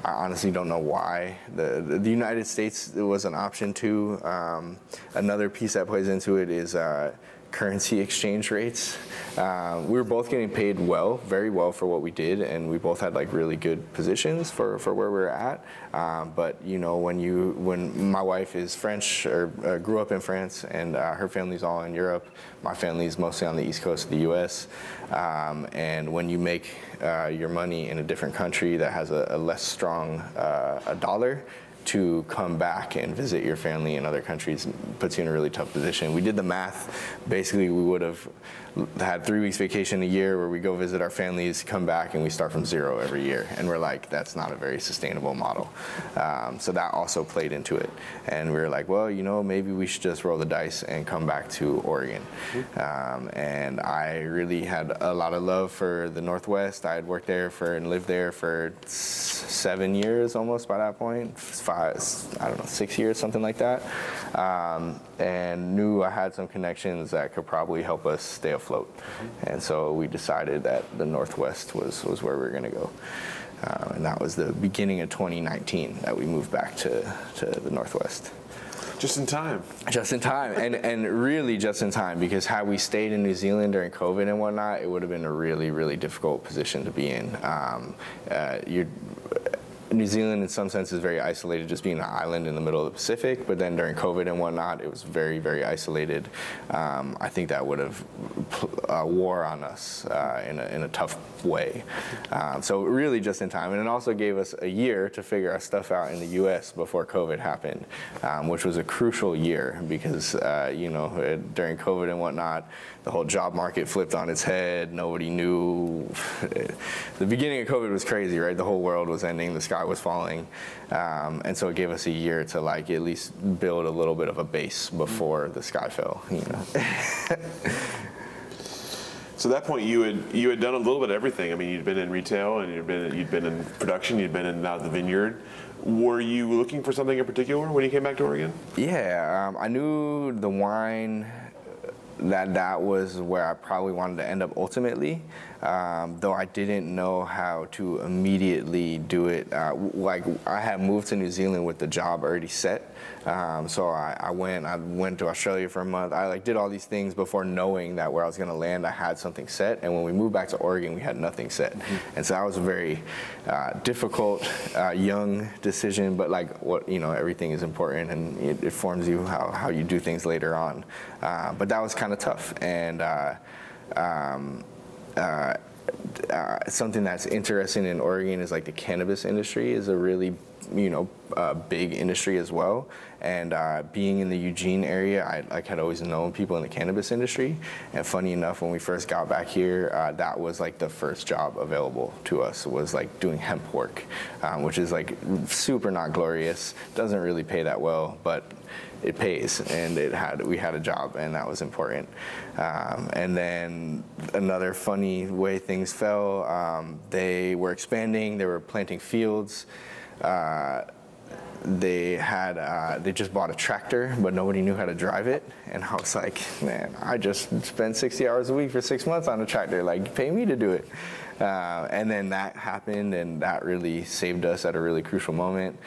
I honestly don't know why. The, the, United States was an option too. Um, another piece that plays into it is uh, currency exchange rates. Uh, we were both getting paid well, very well for what we did, and we both had like really good positions for, for where we were at. Um, but you know, when you when my wife is French or uh, grew up in France, and uh, her family's all in Europe, my family's mostly on the east coast of the U.S. Um, and when you make uh, your money in a different country that has a, a less strong uh, a dollar, to come back and visit your family in other countries puts you in a really tough position. We did the math. Basically, we would have had three weeks vacation a year where we go visit our families, come back, and we start from zero every year. And we're like, that's not a very sustainable model. Um, so that also played into it. And we were like, well, you know, maybe we should just roll the dice and come back to Oregon. Um, and I really had a lot of love for the Northwest. I had worked there for and lived there for seven years almost by that point, five, I don't know, six years, something like that. Um, and knew I had some connections that could probably help us stay afloat. Mm-hmm. And so we decided that the Northwest was, was where we were going to go. Uh, and that was the beginning of 2019 that we moved back to, to the Northwest. Just in time. Just in time, and and really just in time because had we stayed in New Zealand during COVID and whatnot, it would have been a really really difficult position to be in. Um, uh, you're New Zealand, in some sense, is very isolated, just being an island in the middle of the Pacific. But then during COVID and whatnot, it was very, very isolated. Um, I think that would have uh, wore on us uh, in, a, in a tough way. Um, so really, just in time, and it also gave us a year to figure our stuff out in the U.S. before COVID happened, um, which was a crucial year because uh, you know during COVID and whatnot, the whole job market flipped on its head. Nobody knew. *laughs* the beginning of COVID was crazy, right? The whole world was ending. The sky was falling, um, and so it gave us a year to like at least build a little bit of a base before the sky fell. You know. *laughs* So at that point, you had you had done a little bit of everything. I mean, you'd been in retail, and you'd been you'd been in production, you'd been in now the vineyard. Were you looking for something in particular when you came back to Oregon? Yeah, um, I knew the wine that that was where I probably wanted to end up ultimately, um, though I didn't know how to immediately do it. Uh, like I had moved to New Zealand with the job already set, um, so I, I, went. I went to Australia for a month. I like did all these things before knowing that where I was going to land, I had something set. And when we moved back to Oregon, we had nothing set, mm-hmm. and so that was a very uh, difficult, uh, young decision. But like what you know, everything is important, and it, it forms you how how you do things later on. Uh, but that was kind of tough, and. Uh, um, uh, uh, something that's interesting in Oregon is like the cannabis industry is a really you know uh, big industry as well. And uh, being in the Eugene area, I like had always known people in the cannabis industry. And funny enough, when we first got back here, uh, that was like the first job available to us was like doing hemp work, um, which is like super not glorious. Doesn't really pay that well, but it pays and it had we had a job and that was important um, and then another funny way things fell um, they were expanding they were planting fields uh, they had uh, they just bought a tractor but nobody knew how to drive it. And i was like man i just spent 60 hours a week for six months on a tractor. Like pay me to do it uh, and then that happened and that really saved us at a really crucial moment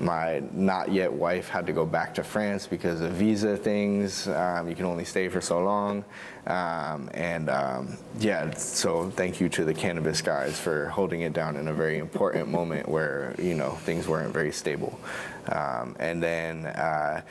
my not yet wife had to go back to France because of visa things. Um, you can only stay for so long. Um, and um, yeah, so thank you to the cannabis guys for holding it down in a very important moment where, you know, things weren't very stable. Um, and then, uh,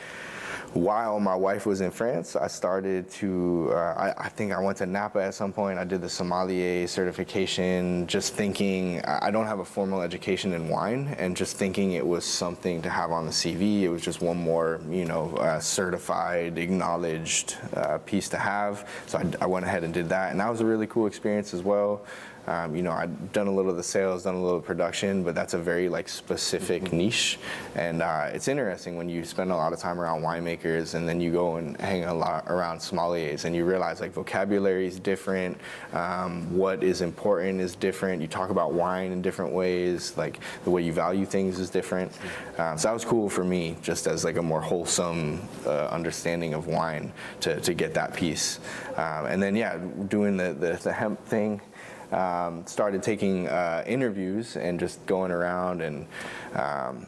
while my wife was in France, I started to, uh, I, I, think I went to Napa at some point. I did the sommelier certification, just thinking, I don't have a formal education in wine, and just thinking it was something to have on the CV. It was just one more, you know, uh, certified, acknowledged uh, piece to have. So I, I went ahead and did that, and that was a really cool experience as well. Um, you know, I've done a little of the sales, done a little production, but that's a very like specific mm-hmm. niche. And uh, it's interesting when you spend a lot of time around winemakers and then you go and hang a lot around sommeliers and you realize like vocabulary is different, um, what is important is different. You talk about wine in different ways, like the way you value things is different. Mm-hmm. Um, so that was cool for me, just as like a more wholesome uh, understanding of wine to, to get that piece. Um, and then yeah, doing the, the, the hemp thing um, started taking uh, interviews and just going around and um,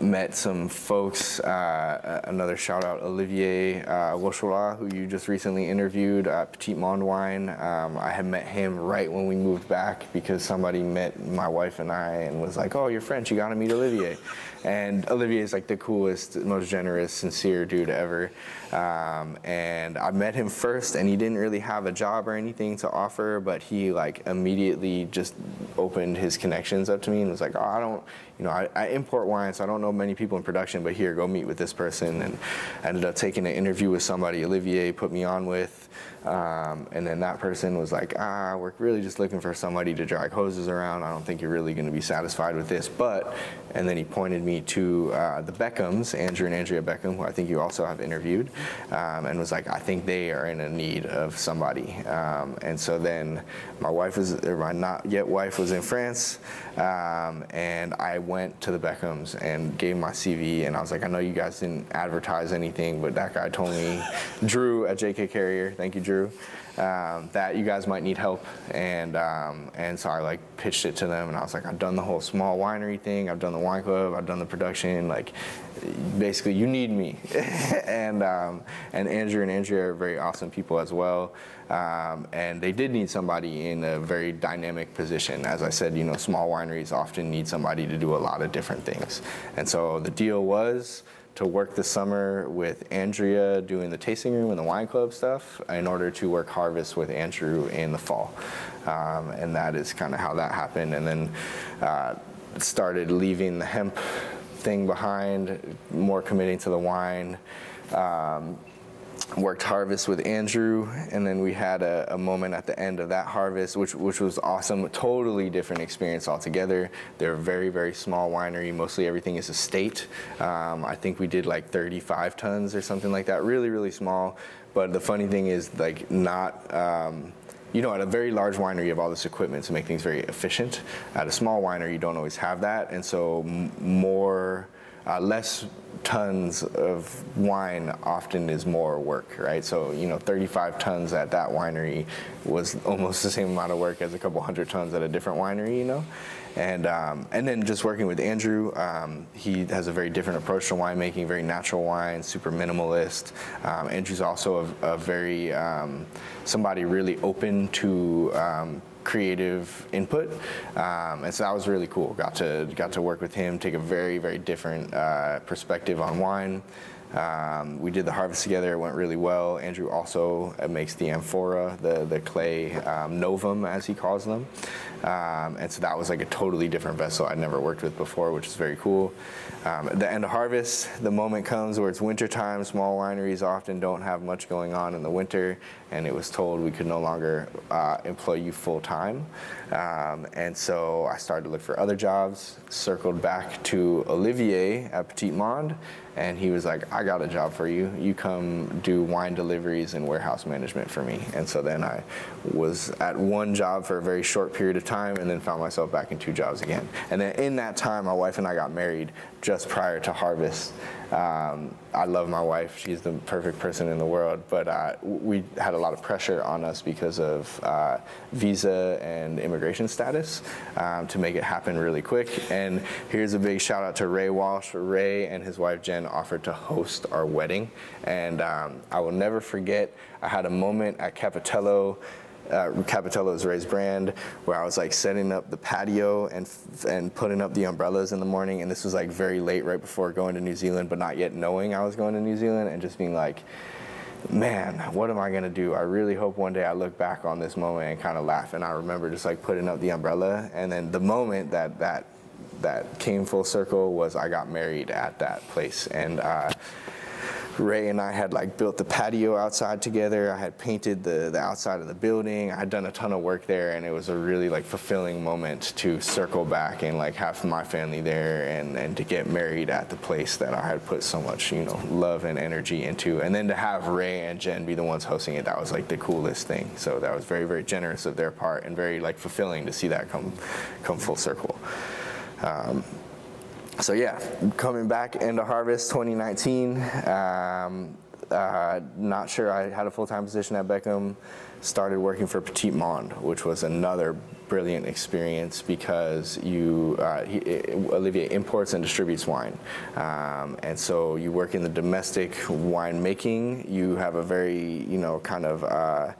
met some folks. Uh, another shout out, Olivier uh, who you just recently interviewed at Petit Monde Wine. Um, I had met him right when we moved back because somebody met my wife and I and was like, "Oh, you're French. You got to meet Olivier." And Olivier is like the coolest, most generous, sincere dude ever. Um, and I met him first, and he didn't really have a job or anything to offer, but he like immediately just opened his connections up to me and was like, "Oh, I don't, you know, I, I import wine, so I don't know many people in production, but here, go meet with this person." And I ended up taking an interview with somebody Olivier put me on with. Um, and then that person was like, ah, we're really just looking for somebody to drag hoses around. I don't think you're really going to be satisfied with this. But, and then he pointed me to uh, the Beckhams, Andrew and Andrea Beckham, who I think you also have interviewed, um, and was like, I think they are in a need of somebody. Um, and so then my wife was, my not yet wife was in France, um, and I went to the Beckhams and gave my CV, and I was like, I know you guys didn't advertise anything, but that guy told me, *laughs* Drew at JK Carrier, thank you, Drew Drew, um, that you guys might need help. And um, and so I like pitched it to them, and I was like, I've done the whole small winery thing. I've done the wine club. I've done the production. Like, basically, you need me. *laughs* and um, and Andrew and Andrea are very awesome people as well. Um, and they did need somebody in a very dynamic position. As I said, you know, small wineries often need somebody to do a lot of different things. And so the deal was to work the summer with Andrea doing the tasting room and the wine club stuff in order to work harvest with Andrew in the fall. Um, and that is kind of how that happened. And then uh, started leaving the hemp thing behind, more committing to the wine. Um, worked harvest with Andrew, and then we had a, a, moment at the end of that harvest, which which was awesome. Totally different experience altogether. They're a very very small winery. Mostly everything is estate. Um, I think we did like 35 tons or something like that. Really really small. But the funny thing is like not. Um, you know, at a very large winery, you have all this equipment to make things very efficient. At a small winery, you don't always have that, and so m- more, uh, less tons of wine often is more work, right? So, you know, 35 tons at that winery was almost the same amount of work as a couple hundred tons at a different winery, you know? And, um, and then just working with Andrew, um, he has a very different approach to winemaking, very natural wine, super minimalist. Um, Andrew's also a, a very, um, somebody really open to um, creative input, um, and so that was really cool. Got to got to work with him, take a very very different uh, perspective on wine. Um, we did the harvest together; it went really well. Andrew also uh, makes the amphora, the the clay um, novum as he calls them, um, and so that was like a totally different vessel I'd never worked with before, which is very cool. Um, at the end of harvest, the moment comes where it's winter time. Small wineries often don't have much going on in the winter, and it was told we could no longer uh, employ you full time. Um, and so I started to look for other jobs, circled back to Olivier at Petit Monde, and he was like, I got a job for you. You come do wine deliveries and warehouse management for me. And so then I was at one job for a very short period of time and then found myself back in two jobs again. And then in that time, my wife and I got married just prior to harvest. Um, I love my wife. She's the perfect person in the world. But uh, we had a lot of pressure on us because of uh, visa and immigration status um, to make it happen really quick. And here's a big shout out to Ray Walsh. Ray and his wife Jen offered to host our wedding. And um, I will never forget, I had a moment at Capitello uh, Capitello's Ray's brand, where I was like setting up the patio and and putting up the umbrellas in the morning. And this was like very late, right before going to New Zealand, but not yet knowing I was going to New Zealand, and just being like, man, what am I gonna do? I really hope one day I look back on this moment and kind of laugh. And I remember just like putting up the umbrella, and then the moment that that that came full circle was I got married at that place, and. Uh, Ray and I had like built the patio outside together. I had painted the, the outside of the building. I had done a ton of work there and it was a really like fulfilling moment to circle back and like have my family there and, and to get married at the place that I had put so much, you know, love and energy into. And then to have Ray and Jen be the ones hosting it, that was like the coolest thing. So that was very, very generous of their part and very like fulfilling to see that come come full circle. Um, so yeah, coming back into Harvest 2019. Um, uh, not sure I had a full-time position at Beckham. Started working for Petit Monde, which was another brilliant experience because you uh, Olivier imports and distributes wine, um, and so you work in the domestic winemaking. You have a very you know kind of uh,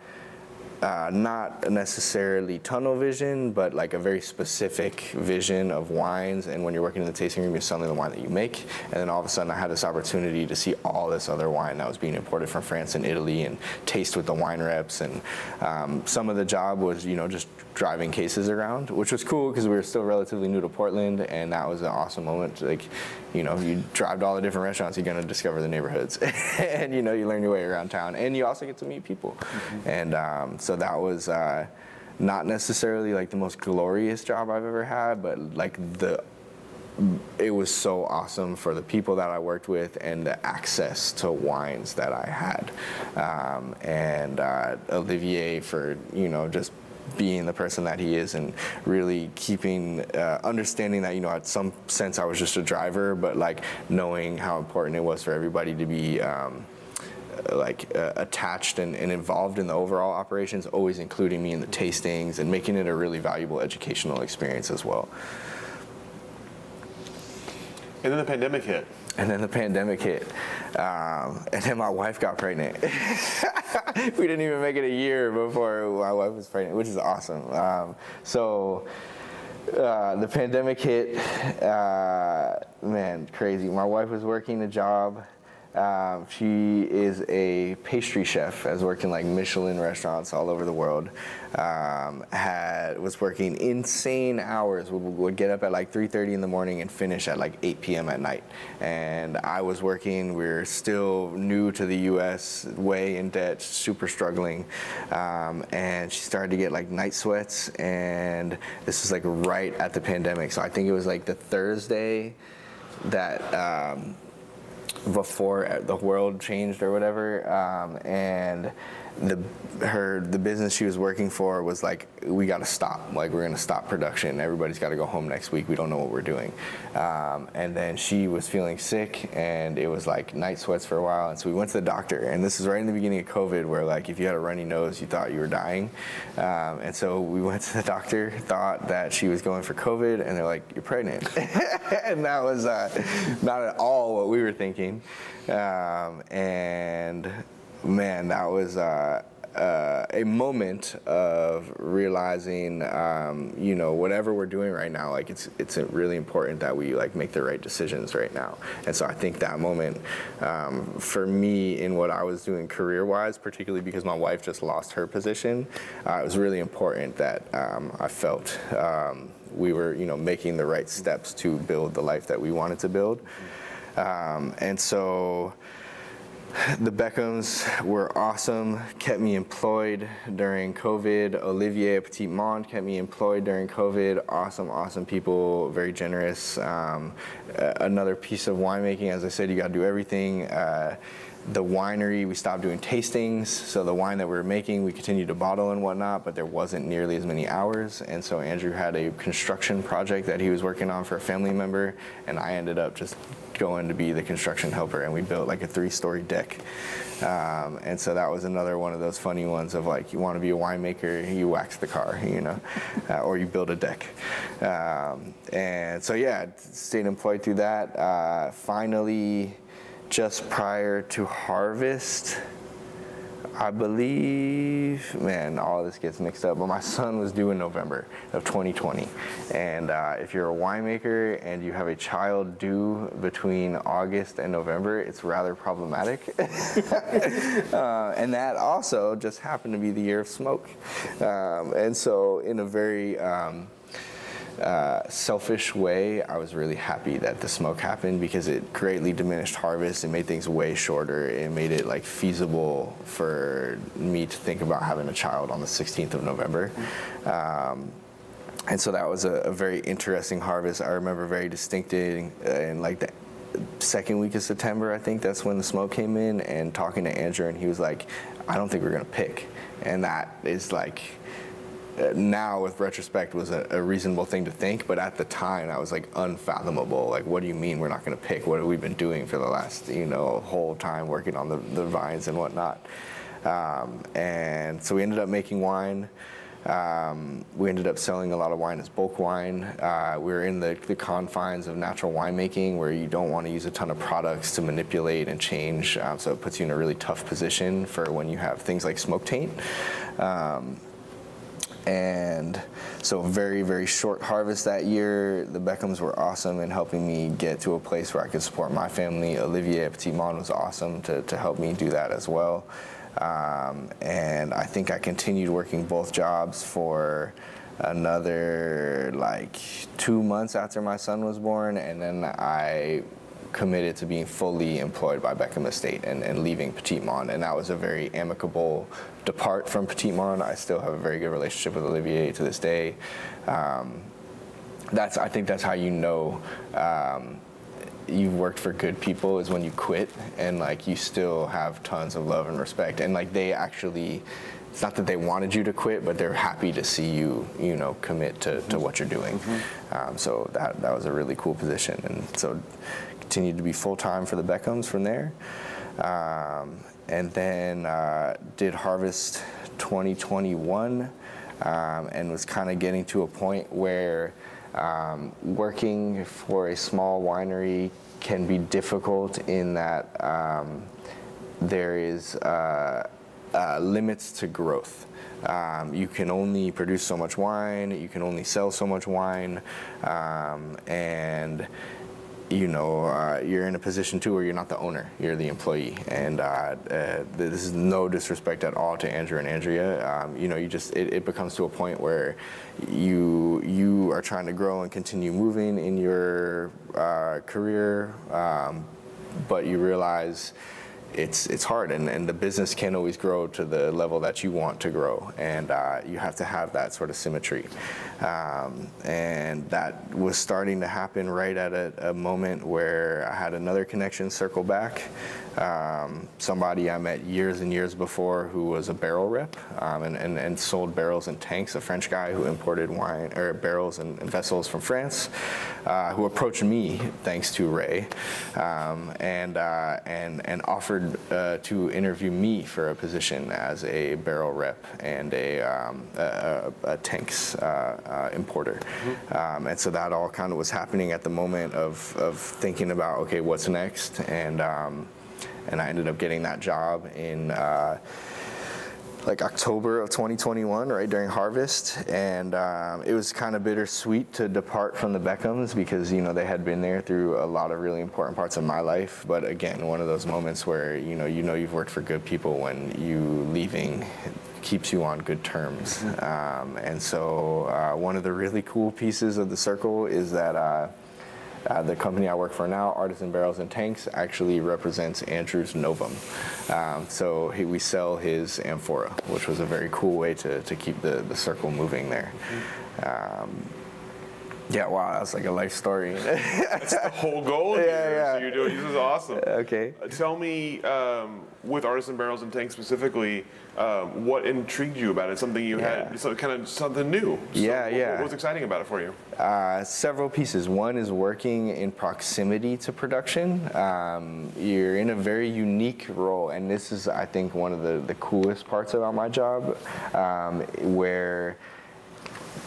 uh, not necessarily tunnel vision, but like a very specific vision of wines. And when you're working in the tasting room, you're selling the wine that you make. And then all of a sudden, I had this opportunity to see all this other wine that was being imported from France and Italy, and taste with the wine reps. And um, some of the job was, you know, just driving cases around, which was cool because we were still relatively new to Portland, and that was an awesome moment. Like, you know, you drive to all the different restaurants, you're gonna discover the neighborhoods, *laughs* and you know, you learn your way around town, and you also get to meet people. Mm-hmm. And um, so that was uh, not necessarily like the most glorious job I've ever had, but like the it was so awesome for the people that I worked with and the access to wines that I had. Um, and uh, Olivier for, you know, just being the person that he is and really keeping uh, understanding that you know at some sense I was just a driver but like knowing how important it was for everybody to be um, like uh, attached and, and, involved in the overall operations always including me in the tastings and making it a really valuable educational experience as well. And then the pandemic hit and then the pandemic hit um, and then my wife got pregnant. *laughs* we didn't even make it a year before my wife was pregnant, which is awesome. Um, so uh, the pandemic hit. Uh, man, crazy. My wife was working a job um, she is a pastry chef, has worked in like Michelin restaurants all over the world. Um, had was working insane hours. Would, would get up at like 3:30 in the morning and finish at like 8 p.m. at night. And I was working. We are still new to the U.S., way in debt, super struggling. Um, and she started to get like night sweats. And this was like right at the pandemic. So I think it was like the Thursday that um, before the world changed or whatever. Um, and the her the business she was working for was like we got to stop. Like we're going to stop production. Everybody's got to go home next week. We don't know what we're doing. Um, and then she was feeling sick and it was like night sweats for a while. And so we went to the doctor. And this is right in the beginning of covid where like if you had a runny nose you thought you were dying. Um, and so we *laughs* went to the doctor thought that she was going for covid and they're like you're pregnant. *laughs* And that was uh, not at all what we were thinking. Um, and man that was uh, uh, a moment of realizing, um, you know, whatever we're doing right now, like it's it's really important that we like make the right decisions right now. And so I think that moment um, for me in what I was doing career-wise, particularly because my wife just lost her position, uh, it was really important that um, I felt um, we were, you know, making the right steps to build the life that we wanted to build. Um, and so the Beckhams were awesome, kept me employed during COVID. Olivier Petit Monde kept me employed during COVID. Awesome, awesome people, very generous. Um, another piece of winemaking, as I said, you got to do everything. Uh, the winery, we stopped doing tastings, so the wine that we were making, we continued to bottle and whatnot, but there wasn't nearly as many hours. And so Andrew had a construction project that he was working on for a family member, and I ended up just going to be the construction helper, and we built like a three-story deck. Um, and so that was another one of those funny ones of like, you want to be a winemaker, you wax the car, you know, *laughs* uh, or you build a deck. Um, and so yeah, stayed employed through that. Uh, finally just prior to harvest. I believe, man, all this gets mixed up, but my son was due in November of 2020. And uh, if you're a winemaker and you have a child due between August and November, it's rather problematic. *laughs* uh, and that also just happened to be the year of smoke. Um, and so, in a very um, uh, selfish way, I was really happy that the smoke happened because it greatly diminished harvest. It made things way shorter. It made it like feasible for me to think about having a child on the 16th of November. Um, and so that was a, a, very interesting harvest. I remember very distinctly in like the second week of September, I think that's when the smoke came in, and talking to Andrew, and he was like, I don't think we're gonna pick. And that is like, uh, now with retrospect was a, a, reasonable thing to think but at the time I was like unfathomable like what do you mean we're not going to pick what have we been doing for the last you know whole time working on the, the vines and whatnot um, and so we ended up making wine um, we ended up selling a lot of wine as bulk wine. Uh, we are in the, the, confines of natural winemaking where you don't want to use a ton of products to manipulate and change. Um, so it puts you in a really tough position for when you have things like smoke taint. Um, and so very very short harvest that year. The beckhams were awesome in helping me get to a place where i could support my family. Olivier petit monde was awesome to, to help me do that as well. Um, and i think i continued working both jobs for another like two months after my son was born and then i committed to being fully employed by Beckham Estate and, and leaving Petit Monde. And that was a very amicable depart from Petit Monde. I still have a very good relationship with Olivier to this day. Um, that's I think that's how you know um, you've worked for good people is when you quit and like you still have tons of love and respect and like they actually it's not that they wanted you to quit, but they're happy to see you, you know, commit to, to what you're doing. Mm-hmm. Um, so that that was a really cool position, and so continued to be full time for the Beckhams from there. Um, and then uh, did Harvest 2021 um, and was kind of getting to a point where um, working for a small winery can be difficult in that um, there is uh, uh, limits to growth. Um, you can only produce so much wine, you can only sell so much wine, um, and you know, uh, you're in a position too where you're not the owner, you're the employee. And uh, uh, this is no disrespect at all to Andrew and Andrea. Um, you know, you just it, it, becomes to a point where you you are trying to grow and continue moving in your uh, career, um, but you realize it's it's hard and, and the business can't always grow to the level that you want to grow and uh, you have to have that sort of symmetry. Um, and that was starting to happen right at a, a, moment where I had another connection circle back um, somebody I met years and years before who was a barrel rep um, and, and, and, sold barrels and tanks, a French guy who imported wine or barrels and, and vessels from France, uh, who approached me thanks to Ray um, and, uh, and, and offered uh, to interview me for a position as a barrel rep and a, um, a, a, tanks uh, uh, importer. Mm-hmm. Um, and so that all kind of was happening at the moment of, of thinking about, okay, what's next? And um, and I ended up getting that job in uh, like October of 2021, right during harvest, and um, it was kind of bittersweet to depart from the Beckhams because you know they had been there through a lot of really important parts of my life. But again, one of those moments where you know you know you've worked for good people when you leaving keeps you on good terms. Um, and so uh, one of the really cool pieces of the circle is that. Uh, uh, the company I work for now, Artisan Barrels and Tanks, actually represents Andrew's Novum. Um, so he, we sell his amphora, which was a very cool way to, to keep the, the circle moving there. Um, yeah, wow, that's like a life story. *laughs* that's the whole goal. Yeah, yeah. You're doing this is awesome. *laughs* Okay. Uh, tell me, um, with artisan barrels and tanks specifically, um, what intrigued you about it? Something you yeah. had, so kind of something new. So yeah, what, yeah. What was exciting about it for you? Uh, several pieces. One is working in proximity to production. Um, you're in a very unique role, and this is, I think, one of the, the coolest parts about my job, um, where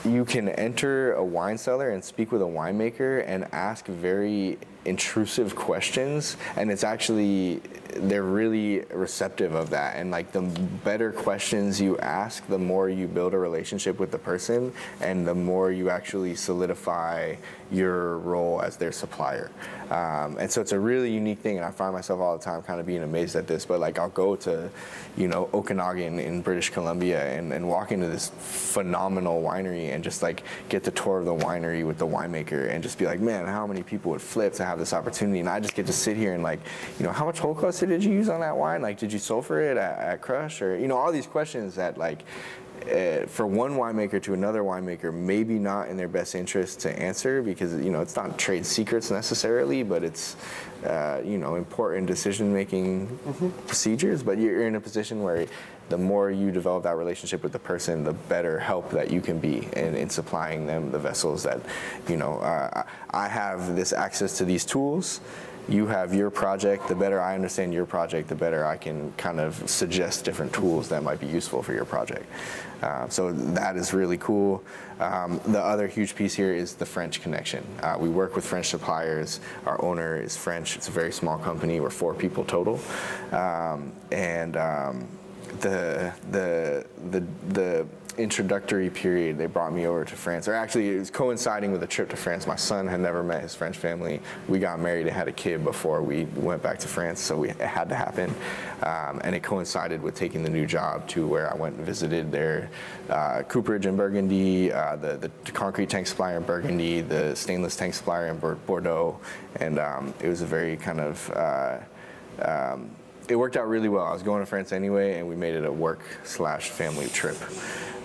you can enter a wine cellar and speak with a winemaker and ask very intrusive questions and it's actually they're really receptive of that. And like the better questions you ask the more you build a relationship with the person and the more you actually solidify your role as their supplier. Um, and so it's a really unique thing and i find myself all the time kind of being amazed at this but like i'll go to you know okanagan in british columbia and, and walk into this phenomenal winery and just like get the tour of the winery with the winemaker and just be like man how many people would flip to have this opportunity and i just get to sit here and like you know how much whole cluster did you use on that wine like did you sulfur it at, at crush or you know all these questions that like uh, for one winemaker to another winemaker, maybe not in their best interest to answer because you know it's not trade secrets necessarily, but it's uh, you know important decision making mm-hmm. procedures. But you're in a position where the more you develop that relationship with the person, the better help that you can be in, in supplying them the vessels that you know. Uh, I have this access to these tools you have your project, the better I understand your project, the better I can kind of suggest different tools that might be useful for your project. Uh, so that is really cool. Um, the other huge piece here is the French connection. Uh, we work with French suppliers. Our owner is French. It's a very small company. We're four people total, um, and um, the the the the introductory period, they brought me over to France. Or actually, it was coinciding with a trip to France. My son had never met his French family. We got married and had a kid before we went back to France, so we, it had to happen. Um, and it coincided with taking the new job to where I went and visited their uh, cooperage in Burgundy, uh, the, the concrete tank supplier in Burgundy, the stainless tank supplier in Bordeaux. And um, it was a very kind of uh, um, it worked out really well. I was going to France anyway, and we made it a work slash family trip.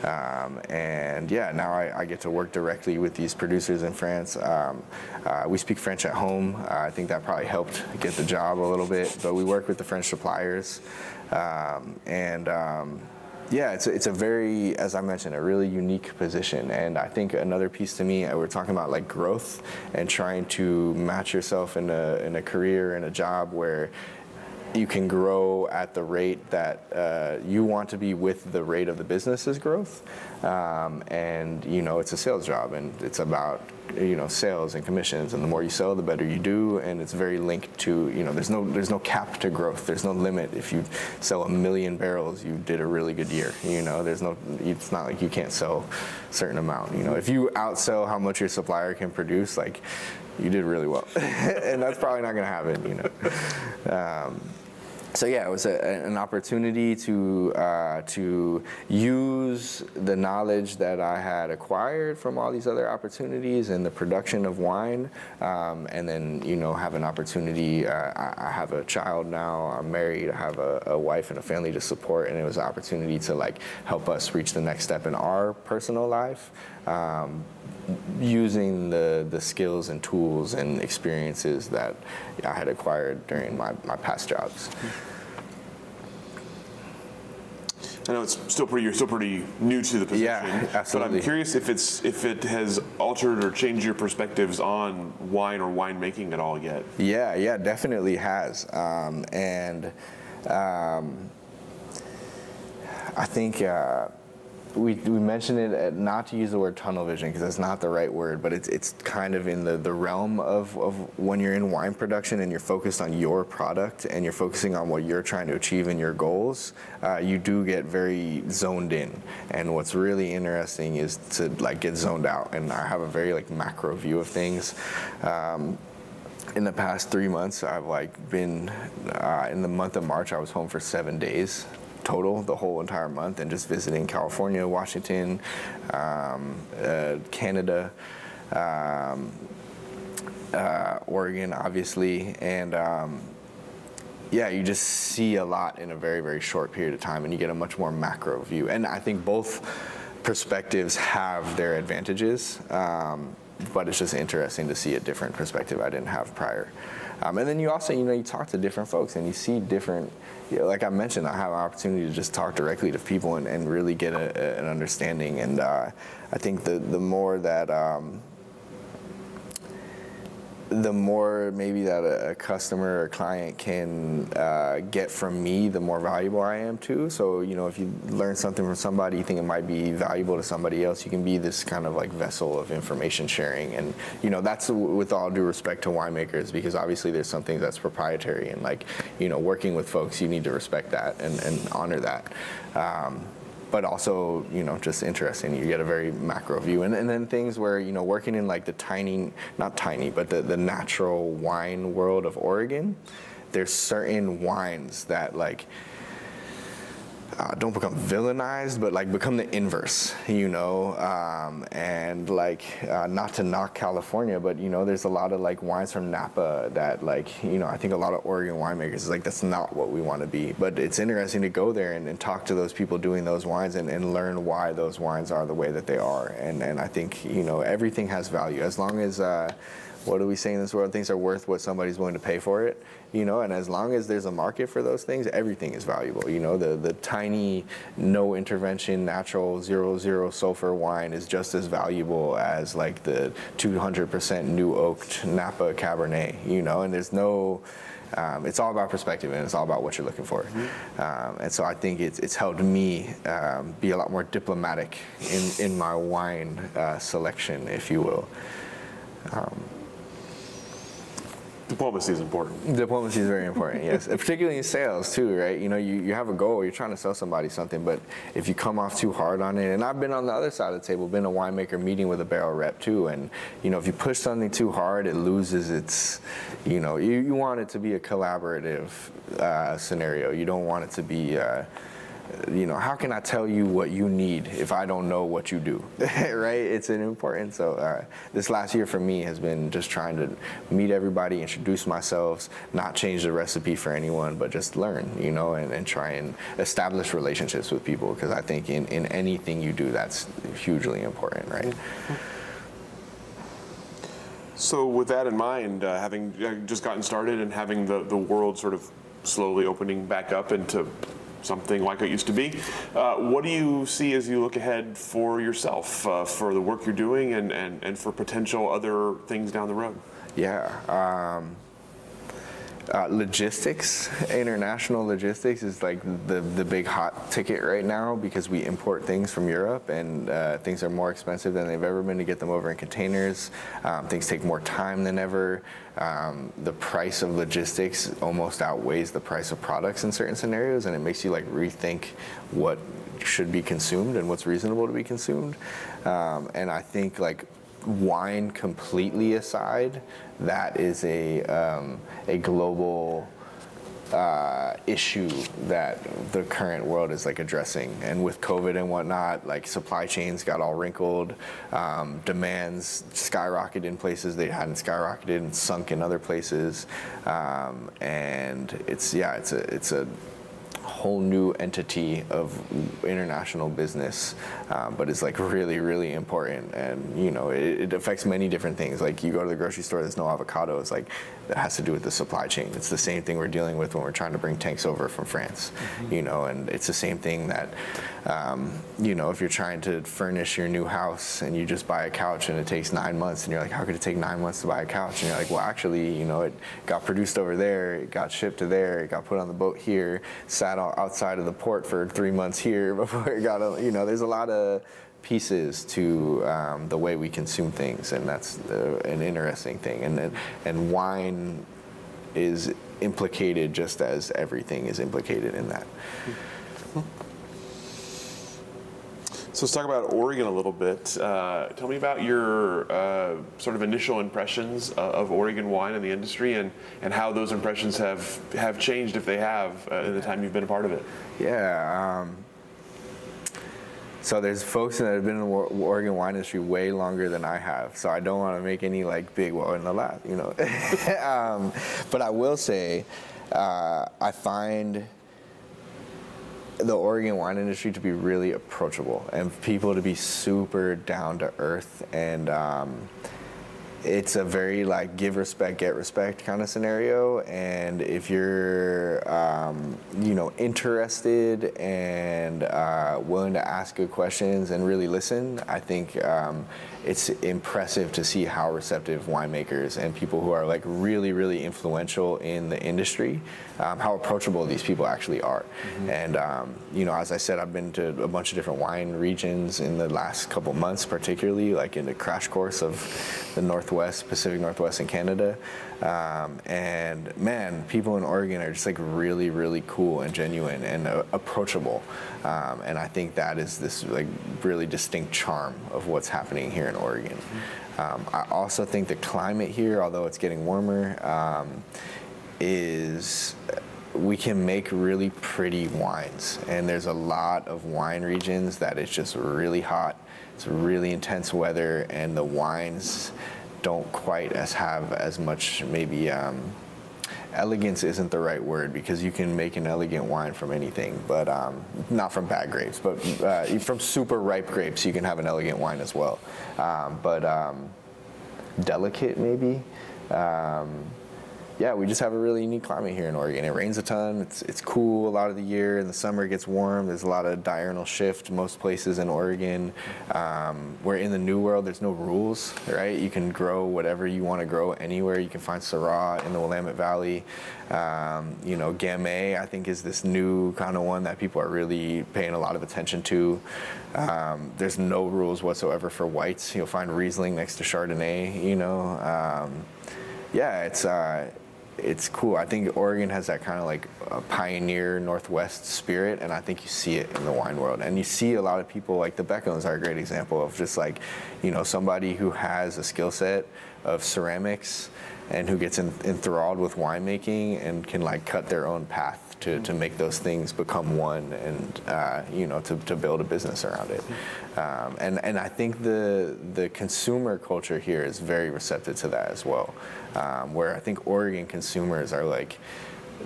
Um, and yeah, now I, I, get to work directly with these producers in France. Um, uh, we speak French at home. Uh, I think that probably helped get the job a little bit, but we work with the French suppliers. Um, and um, yeah, it's a, it's a very, as I mentioned, a really unique position. And I think another piece to me, uh, we're talking about like growth and trying to match yourself in a, in a career, in a job where you can grow at the rate that uh, you want to be with the rate of the business's growth. Um, and you know, it's a sales job, and it's about you know sales and commissions. And the more you sell, the better you do. And it's very linked to you know, there's no there's no cap to growth. There's no limit. If you sell a million barrels, you did a really good year. You know, there's no. It's not like you can't sell a certain amount. You know, if you outsell how much your supplier can produce, like you did really well, *laughs* and that's probably not going to happen. You know. Um, so yeah, it was a, an opportunity to uh, to use the knowledge that I had acquired from all these other opportunities in the production of wine, um, and then you know have an opportunity. Uh, I, I, have a child now. I'm married. I have a, a, wife and a family to support, and it was an opportunity to like help us reach the next step in our personal life um, using the, the skills and tools and experiences that I had acquired during my, my past jobs. I know it's still pretty. You're still pretty new to the position. Yeah, absolutely. But I'm curious if it's if it has altered or changed your perspectives on wine or winemaking at all yet. Yeah, yeah, definitely has. Um, and um, I think uh, we, we mentioned it uh, not to use the word tunnel vision because that's not the right word, but it's, it's kind of in the, the realm of, of when you're in wine production and you're focused on your product and you're focusing on what you're trying to achieve and your goals, uh, you do get very zoned in. And what's really interesting is to like get zoned out. And I have a very like macro view of things. Um, in the past three months, I've like been uh, in the month of March. I was home for seven days total the whole entire month and just visiting California, Washington, um, uh, Canada, um, uh, Oregon, obviously, and um, yeah, you just see a lot in a very, very short period of time and you get a much more macro view. And I think both perspectives have their advantages, um, but it's just interesting to see a different perspective I didn't have prior. Um, and then you also, you know, you talk to different folks and you see different, you know, like I mentioned, I have an opportunity to just talk directly to people and, and really get a, a, an understanding. And uh, I think the, the more that, um, the more maybe that a, customer or client can uh, get from me, the more valuable I am too. So, you know, if you learn something from somebody, you think it might be valuable to somebody else, you can be this kind of like vessel of information sharing. And, you know, that's with all due respect to winemakers, because obviously there's something that's proprietary and like, you know, working with folks, you need to respect that and, and honor that. Um, but also you know just interesting. You get a very macro view. And, and then things where you know working in like the tiny not tiny but the, the natural wine world of oregon there's certain wines that like uh, don't become villainized, but like become the inverse, you know. Um, and like, uh, not to knock California, but you know, there's a lot of like wines from Napa that like, you know, I think a lot of Oregon winemakers like that's not what we want to be. But it's interesting to go there and, and talk to those people doing those wines and, and learn why those wines are the way that they are. And and I think you know everything has value as long as. Uh, what do we say in this world? Things are worth what somebody's willing to pay for it, you know. And as long as there's a market for those things, everything is valuable. You know, the the tiny, no intervention, natural zero zero sulfur wine is just as valuable as like the 200% new oaked Napa Cabernet. You know, and there's no. Um, it's all about perspective and it's all about what you're looking for. Mm-hmm. Um, and so I think it's, it's helped me um, be a lot more diplomatic in, in my wine uh, selection, if you will. Diplomacy is important. Diplomacy is very important, yes. Particularly in sales too, right? You know, you, you have a goal, you're trying to sell somebody something, but if you come off too hard on it, and I've been on the other side of the table, been a winemaker meeting with a barrel rep too, and you know, if you push something too hard, it loses its, you know, you, you want it to be a collaborative uh, scenario. You don't want it to be, uh, you know, how can I tell you what you need if I don't know what you do, *laughs* right? It's an important. So uh, this last year for me has been just trying to meet everybody, introduce myself, not change the recipe for anyone, but just learn, you know, and, and try and establish relationships with people because I think in, in anything you do, that's hugely important, right? So with that in mind, uh, having uh, just gotten started and having the, the world sort of slowly opening back up into something like it used to be. Uh, what do you see as you look ahead for yourself, uh, for the work you're doing, and, and, and for potential other things down the road? Yeah. Um, uh, logistics, international logistics is like the, the big hot ticket right now because we import things from Europe and uh, things are more expensive than they've ever been to get them over in containers. Um, things take more time than ever. Um, the price of logistics almost outweighs the price of products in certain scenarios and it makes you like rethink what should be consumed and what's reasonable to be consumed. Um, and I think like wine completely aside, that is a um, a global uh, issue that the current world is like addressing. And with COVID and whatnot, like supply chains got all wrinkled, um, demands skyrocketed in places they hadn't skyrocketed and sunk in other places. Um, and it's yeah, it's a it's a whole new entity of international business, um, but it's like really, really important. And you know, it, it, affects many different things. Like you go to the grocery store, there's no avocados. Like that has to do with the supply chain. It's the same thing we're dealing with when we're trying to bring tanks over from France. Mm-hmm. You know, and it's the same thing that, um, you know, if you're trying to furnish your new house and you just buy a couch and it takes nine months, and you're like, how could it take nine months to buy a couch? And you're like, well, actually, you know, it got produced over there, it got shipped to there, it got put on the boat here, sat outside of the port for three months here *laughs* before it got, you know, there's a lot of pieces to um, the way we consume things, and that's an interesting thing. And and wine is implicated just as everything is implicated in that. So let's talk about Oregon a little bit. Uh, tell me about your uh, sort of initial impressions of Oregon wine in the industry, and, and how those impressions have have changed, if they have, uh, in the time you've been a part of it. Yeah. Um, so there's folks that have been in the Oregon wine industry way longer than I have. So I don't want to make any like big well in the lab, you know. *laughs* um, but I will say, uh, I find the Oregon wine industry to be really approachable and people to be super down to earth and. Um, it's a very like give respect get respect kind of scenario. And if you're um, you know interested and uh, willing to ask good questions and really listen i think um, it's impressive to see how receptive winemakers and people who are like really really influential in the industry um, how approachable these people actually are mm-hmm. and um, you know as i said i've been to a bunch of different wine regions in the last couple months particularly like in the crash course of the northwest pacific northwest in canada um, and man, people in Oregon are just like really, really cool and genuine and uh, approachable. Um, and I think that is this like really distinct charm of what's happening here in Oregon. Um, I also think the climate here, although it's getting warmer, um, is we can make really pretty wines. And there's a lot of wine regions that it's just really hot. It's really intense weather, and the wines don't quite as have as much maybe um, elegance isn't the right word because you can make an elegant wine from anything, but um, not from bad grapes, but uh, from super ripe grapes you can have an elegant wine as well. Um, but um, delicate maybe. Yeah, we just have a really unique climate here in Oregon. It rains a ton. It's it's cool a lot of the year. In the summer, it gets warm. There's a lot of diurnal shift. Most places in Oregon, um, where in the New World, there's no rules, right? You can grow whatever you want to grow anywhere. You can find Syrah in the Willamette Valley. Um, you know, Gamay, I think, is this new kind of one that people are really paying a lot of attention to. Um, there's no rules whatsoever for whites. You'll find Riesling next to Chardonnay. You know, um, yeah, it's. Uh, it's cool. I think Oregon has that kind of like pioneer Northwest spirit, and I think you see it in the wine world. And you see a lot of people like the Beckhams are a great example of just like, you know, somebody who has a skill set of ceramics and who gets enthralled with winemaking and can like cut their own path to, to make those things become one and uh, you know to, to build a business around it um, and and I think the the consumer culture here is very receptive to that as well um, where I think Oregon consumers are like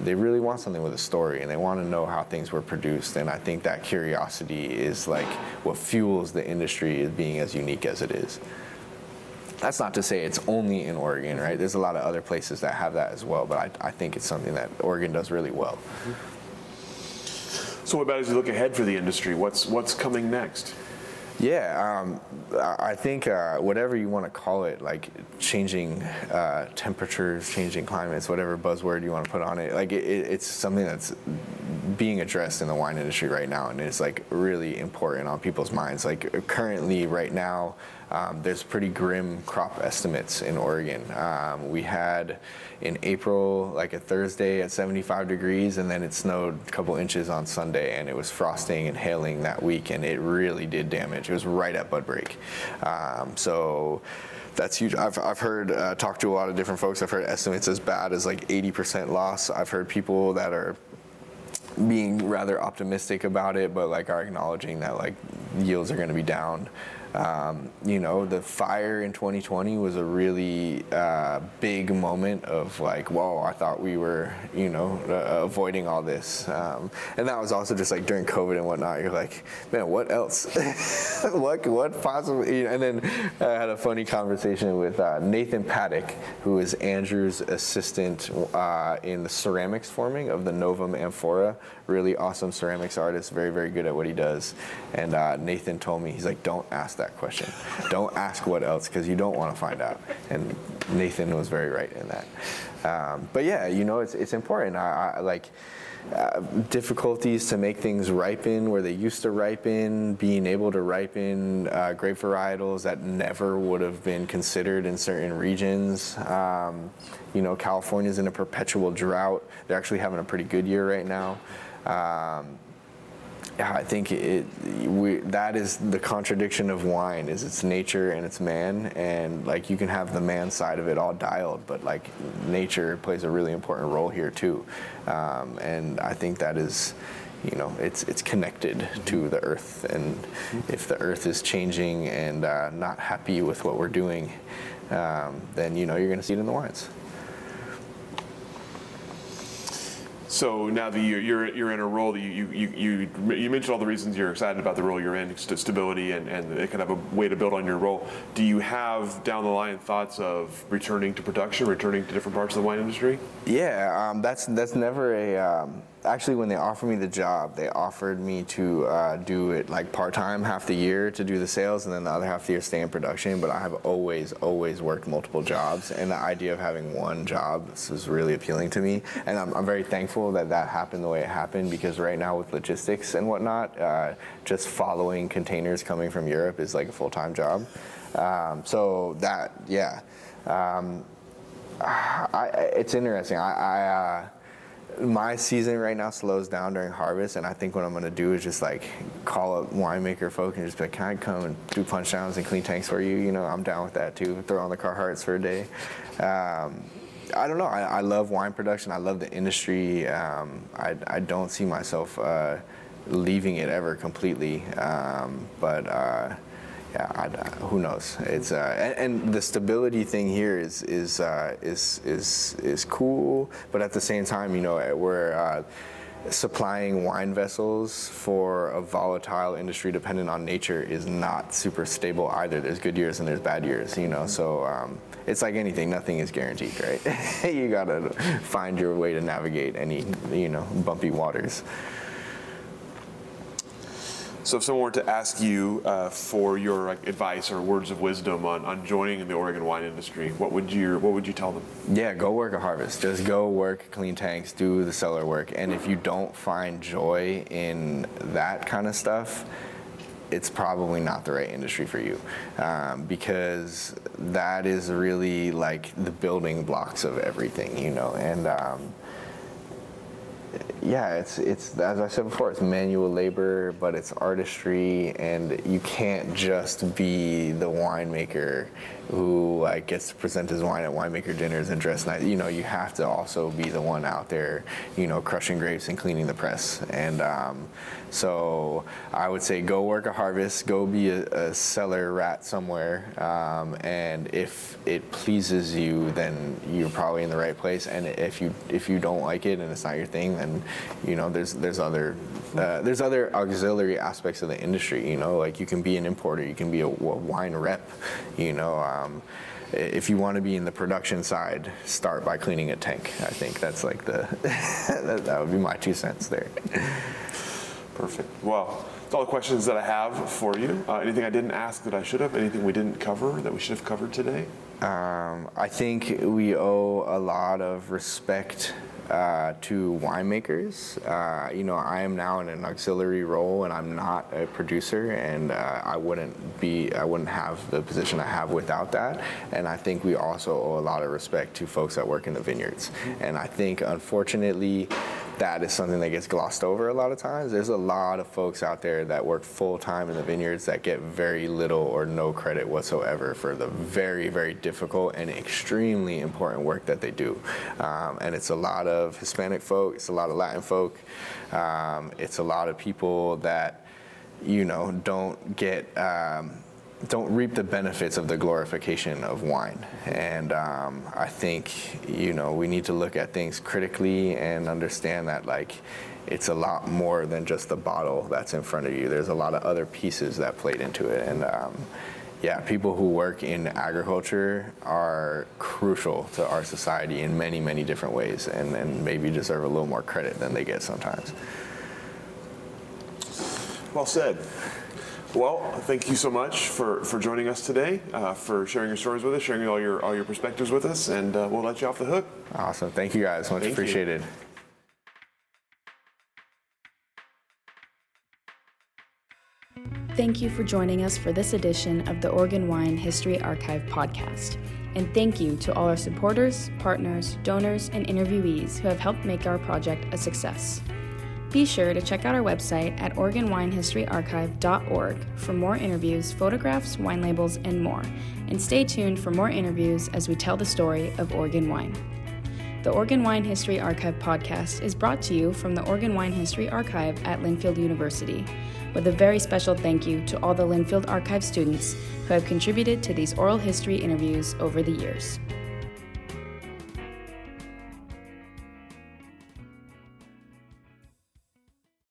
they really want something with a story and they want to know how things were produced and i think that curiosity is like what fuels the industry being as unique as it is that's not to say it's only in Oregon, right? There's a lot of other places that have that as well, but I, I think it's something that Oregon does really well. So, what about as you look ahead for the industry? What's what's coming next? Yeah, um, I think uh, whatever you want to call it, like changing uh, temperatures, changing climates, whatever buzzword you want to put on it, like it, it's something that's being addressed in the wine industry right now, and it's like really important on people's minds. Like currently, right now, um, there's pretty grim crop estimates in Oregon. Um, we had in April, like a Thursday at 75 degrees, and then it snowed a couple inches on Sunday, and it was frosting and hailing that week, and it really did damage. It was right at bud break. Um, so that's huge. I've, I've heard, uh, talked to a lot of different folks. I've heard estimates as bad as like 80% loss. I've heard people that are being rather optimistic about it, but like are acknowledging that like yields are going to be down. Um, you know, the fire in 2020 was a really uh, big moment of like, whoa, I thought we were, you know, uh, avoiding all this. Um, and that was also just like during COVID and whatnot. You're like, man, what else? *laughs* what, what possibly? And then I had a funny conversation with uh, Nathan Paddock, who is Andrew's assistant uh, in the ceramics forming of the Novum Amphora. Really awesome ceramics artist, very, very good at what he does. And uh, Nathan told me, he's like, don't ask that question. don't ask what else because you don't want to find out. And Nathan was very right in that. Um, but yeah, you know, it's, it's important. I, I like uh, difficulties to make things ripen where they used to ripen, being able to ripen uh, grape varietals that never would have been considered in certain regions. Um, you know, California's in a perpetual drought. They're actually having a pretty good year right now. Um, I think it, we, that is the contradiction of wine is its nature and its man and like you can have the man side of it all dialed but like nature plays a really important role here too. Um, and I think that is you know it's it's connected to the earth and if the earth is changing and uh, not happy with what we're doing um, then you know you're going to see it in the wines. So now that you're, you're, you're in a role that you, you, you, you mentioned all the reasons you're excited about the role you're in, stability and, and it kind of a way to build on your role. Do you have down the line thoughts of returning to production, returning to different parts of the wine industry? Yeah, um, that's, that's never a, um, actually when they offered me the job, they offered me to uh, do it like part-time half the year to do the sales and then the other half the year stay in production. But I have always, always worked multiple jobs and the idea of having one job was really appealing to me. And I'm, I'm, very thankful that that happened the way it happened because right now with logistics and whatnot, uh, just following containers coming from Europe is like a full-time job. Um, so that, yeah. Um, I, it's interesting. I, I uh, my season right now slows down during harvest, and I think what I'm gonna do is just like call up winemaker folk and just be like, "Can I come and do punch downs and clean tanks for you?" You know, I'm down with that too. Throw on the Carhartts for a day. Um, I don't know. I, I, love wine production. I love the industry. Um, I, I, don't see myself uh, leaving it ever completely. Um, but uh, yeah, I, who knows? It's uh, and, and, the stability thing here is is uh, is is is cool, but at the same time, you know, we're uh, supplying wine vessels for a volatile industry dependent on nature is not super stable either. There's good years and there's bad years, you know. So um, it's like anything; nothing is guaranteed, right? *laughs* you gotta find your way to navigate any you know bumpy waters. So if someone were to ask you uh, for your like, advice or words of wisdom on, on joining in the Oregon wine industry, what would you what would you tell them? Yeah, go work a harvest. Just go work clean tanks, do the cellar work, and if you don't find joy in that kind of stuff, it's probably not the right industry for you um, because that is really like the building blocks of everything, you know, and. Um, yeah, it's it's as I said before, it's manual labor, but it's artistry, and you can't just be the winemaker who like gets to present his wine at winemaker dinners and dress nice. You know, you have to also be the one out there, you know, crushing grapes and cleaning the press. And um, so I would say go work a harvest, go be a, a cellar rat somewhere, um, and if it pleases you, then you're probably in the right place. And if you if you don't like it and it's not your thing, then you know there's there's other uh, there's other auxiliary aspects of the industry. You know, like you can be an importer, you can be a, a wine rep. You know, um, if you want to be in the production side, start by cleaning a tank. I think that's like the *laughs* that, that would be my two cents there. Perfect. Well, that's all the questions that I have for you. Uh, anything I didn't ask that I should have? Anything we didn't cover that we should have covered today? Um, I think we owe a lot of respect uh, to winemakers. Uh, you know, I am now in an auxiliary role, and I'm not a producer, and uh, I wouldn't be, I wouldn't have the position I have without that. And I think we also owe a lot of respect to folks that work in the vineyards. And I think, unfortunately, that is something that gets glossed over a lot of times. There's a lot of folks out there that work full time in the vineyards that get very little or no credit whatsoever for the very, very difficult and extremely important work that they do. Um, and it's a lot of Hispanic folk, it's a lot of Latin folk, um, it's a lot of people that you know, don't get um, don't reap the benefits of the glorification of wine. And um, I think, you know, we need to look at things critically and understand that, like, it's a lot more than just the bottle that's in front of you. There's a lot of other pieces that played into it. And um, yeah, people who work in agriculture are crucial to our society in many, many different ways and, and maybe deserve a little more credit than they get sometimes. Well said. Well, thank you so much for, for joining us today, uh, for sharing your stories with us, sharing all your all your perspectives with us, and uh, we'll let you off the hook. Awesome. Thank you guys. Much Thank you. appreciated. Thank you for joining us for this edition of the Oregon Wine History Archive podcast. And thank you to all our supporters, partners, donors, and interviewees who have helped make our project a success. Be sure to check out our website at OregonWineHistoryArchive.org for more interviews, photographs, wine labels, and more. And stay tuned for more interviews as we tell the story of Oregon wine. The Oregon Wine History Archive podcast is brought to you from the Oregon Wine History Archive at Linfield University, with a very special thank you to all the Linfield Archive students who have contributed to these oral history interviews over the years.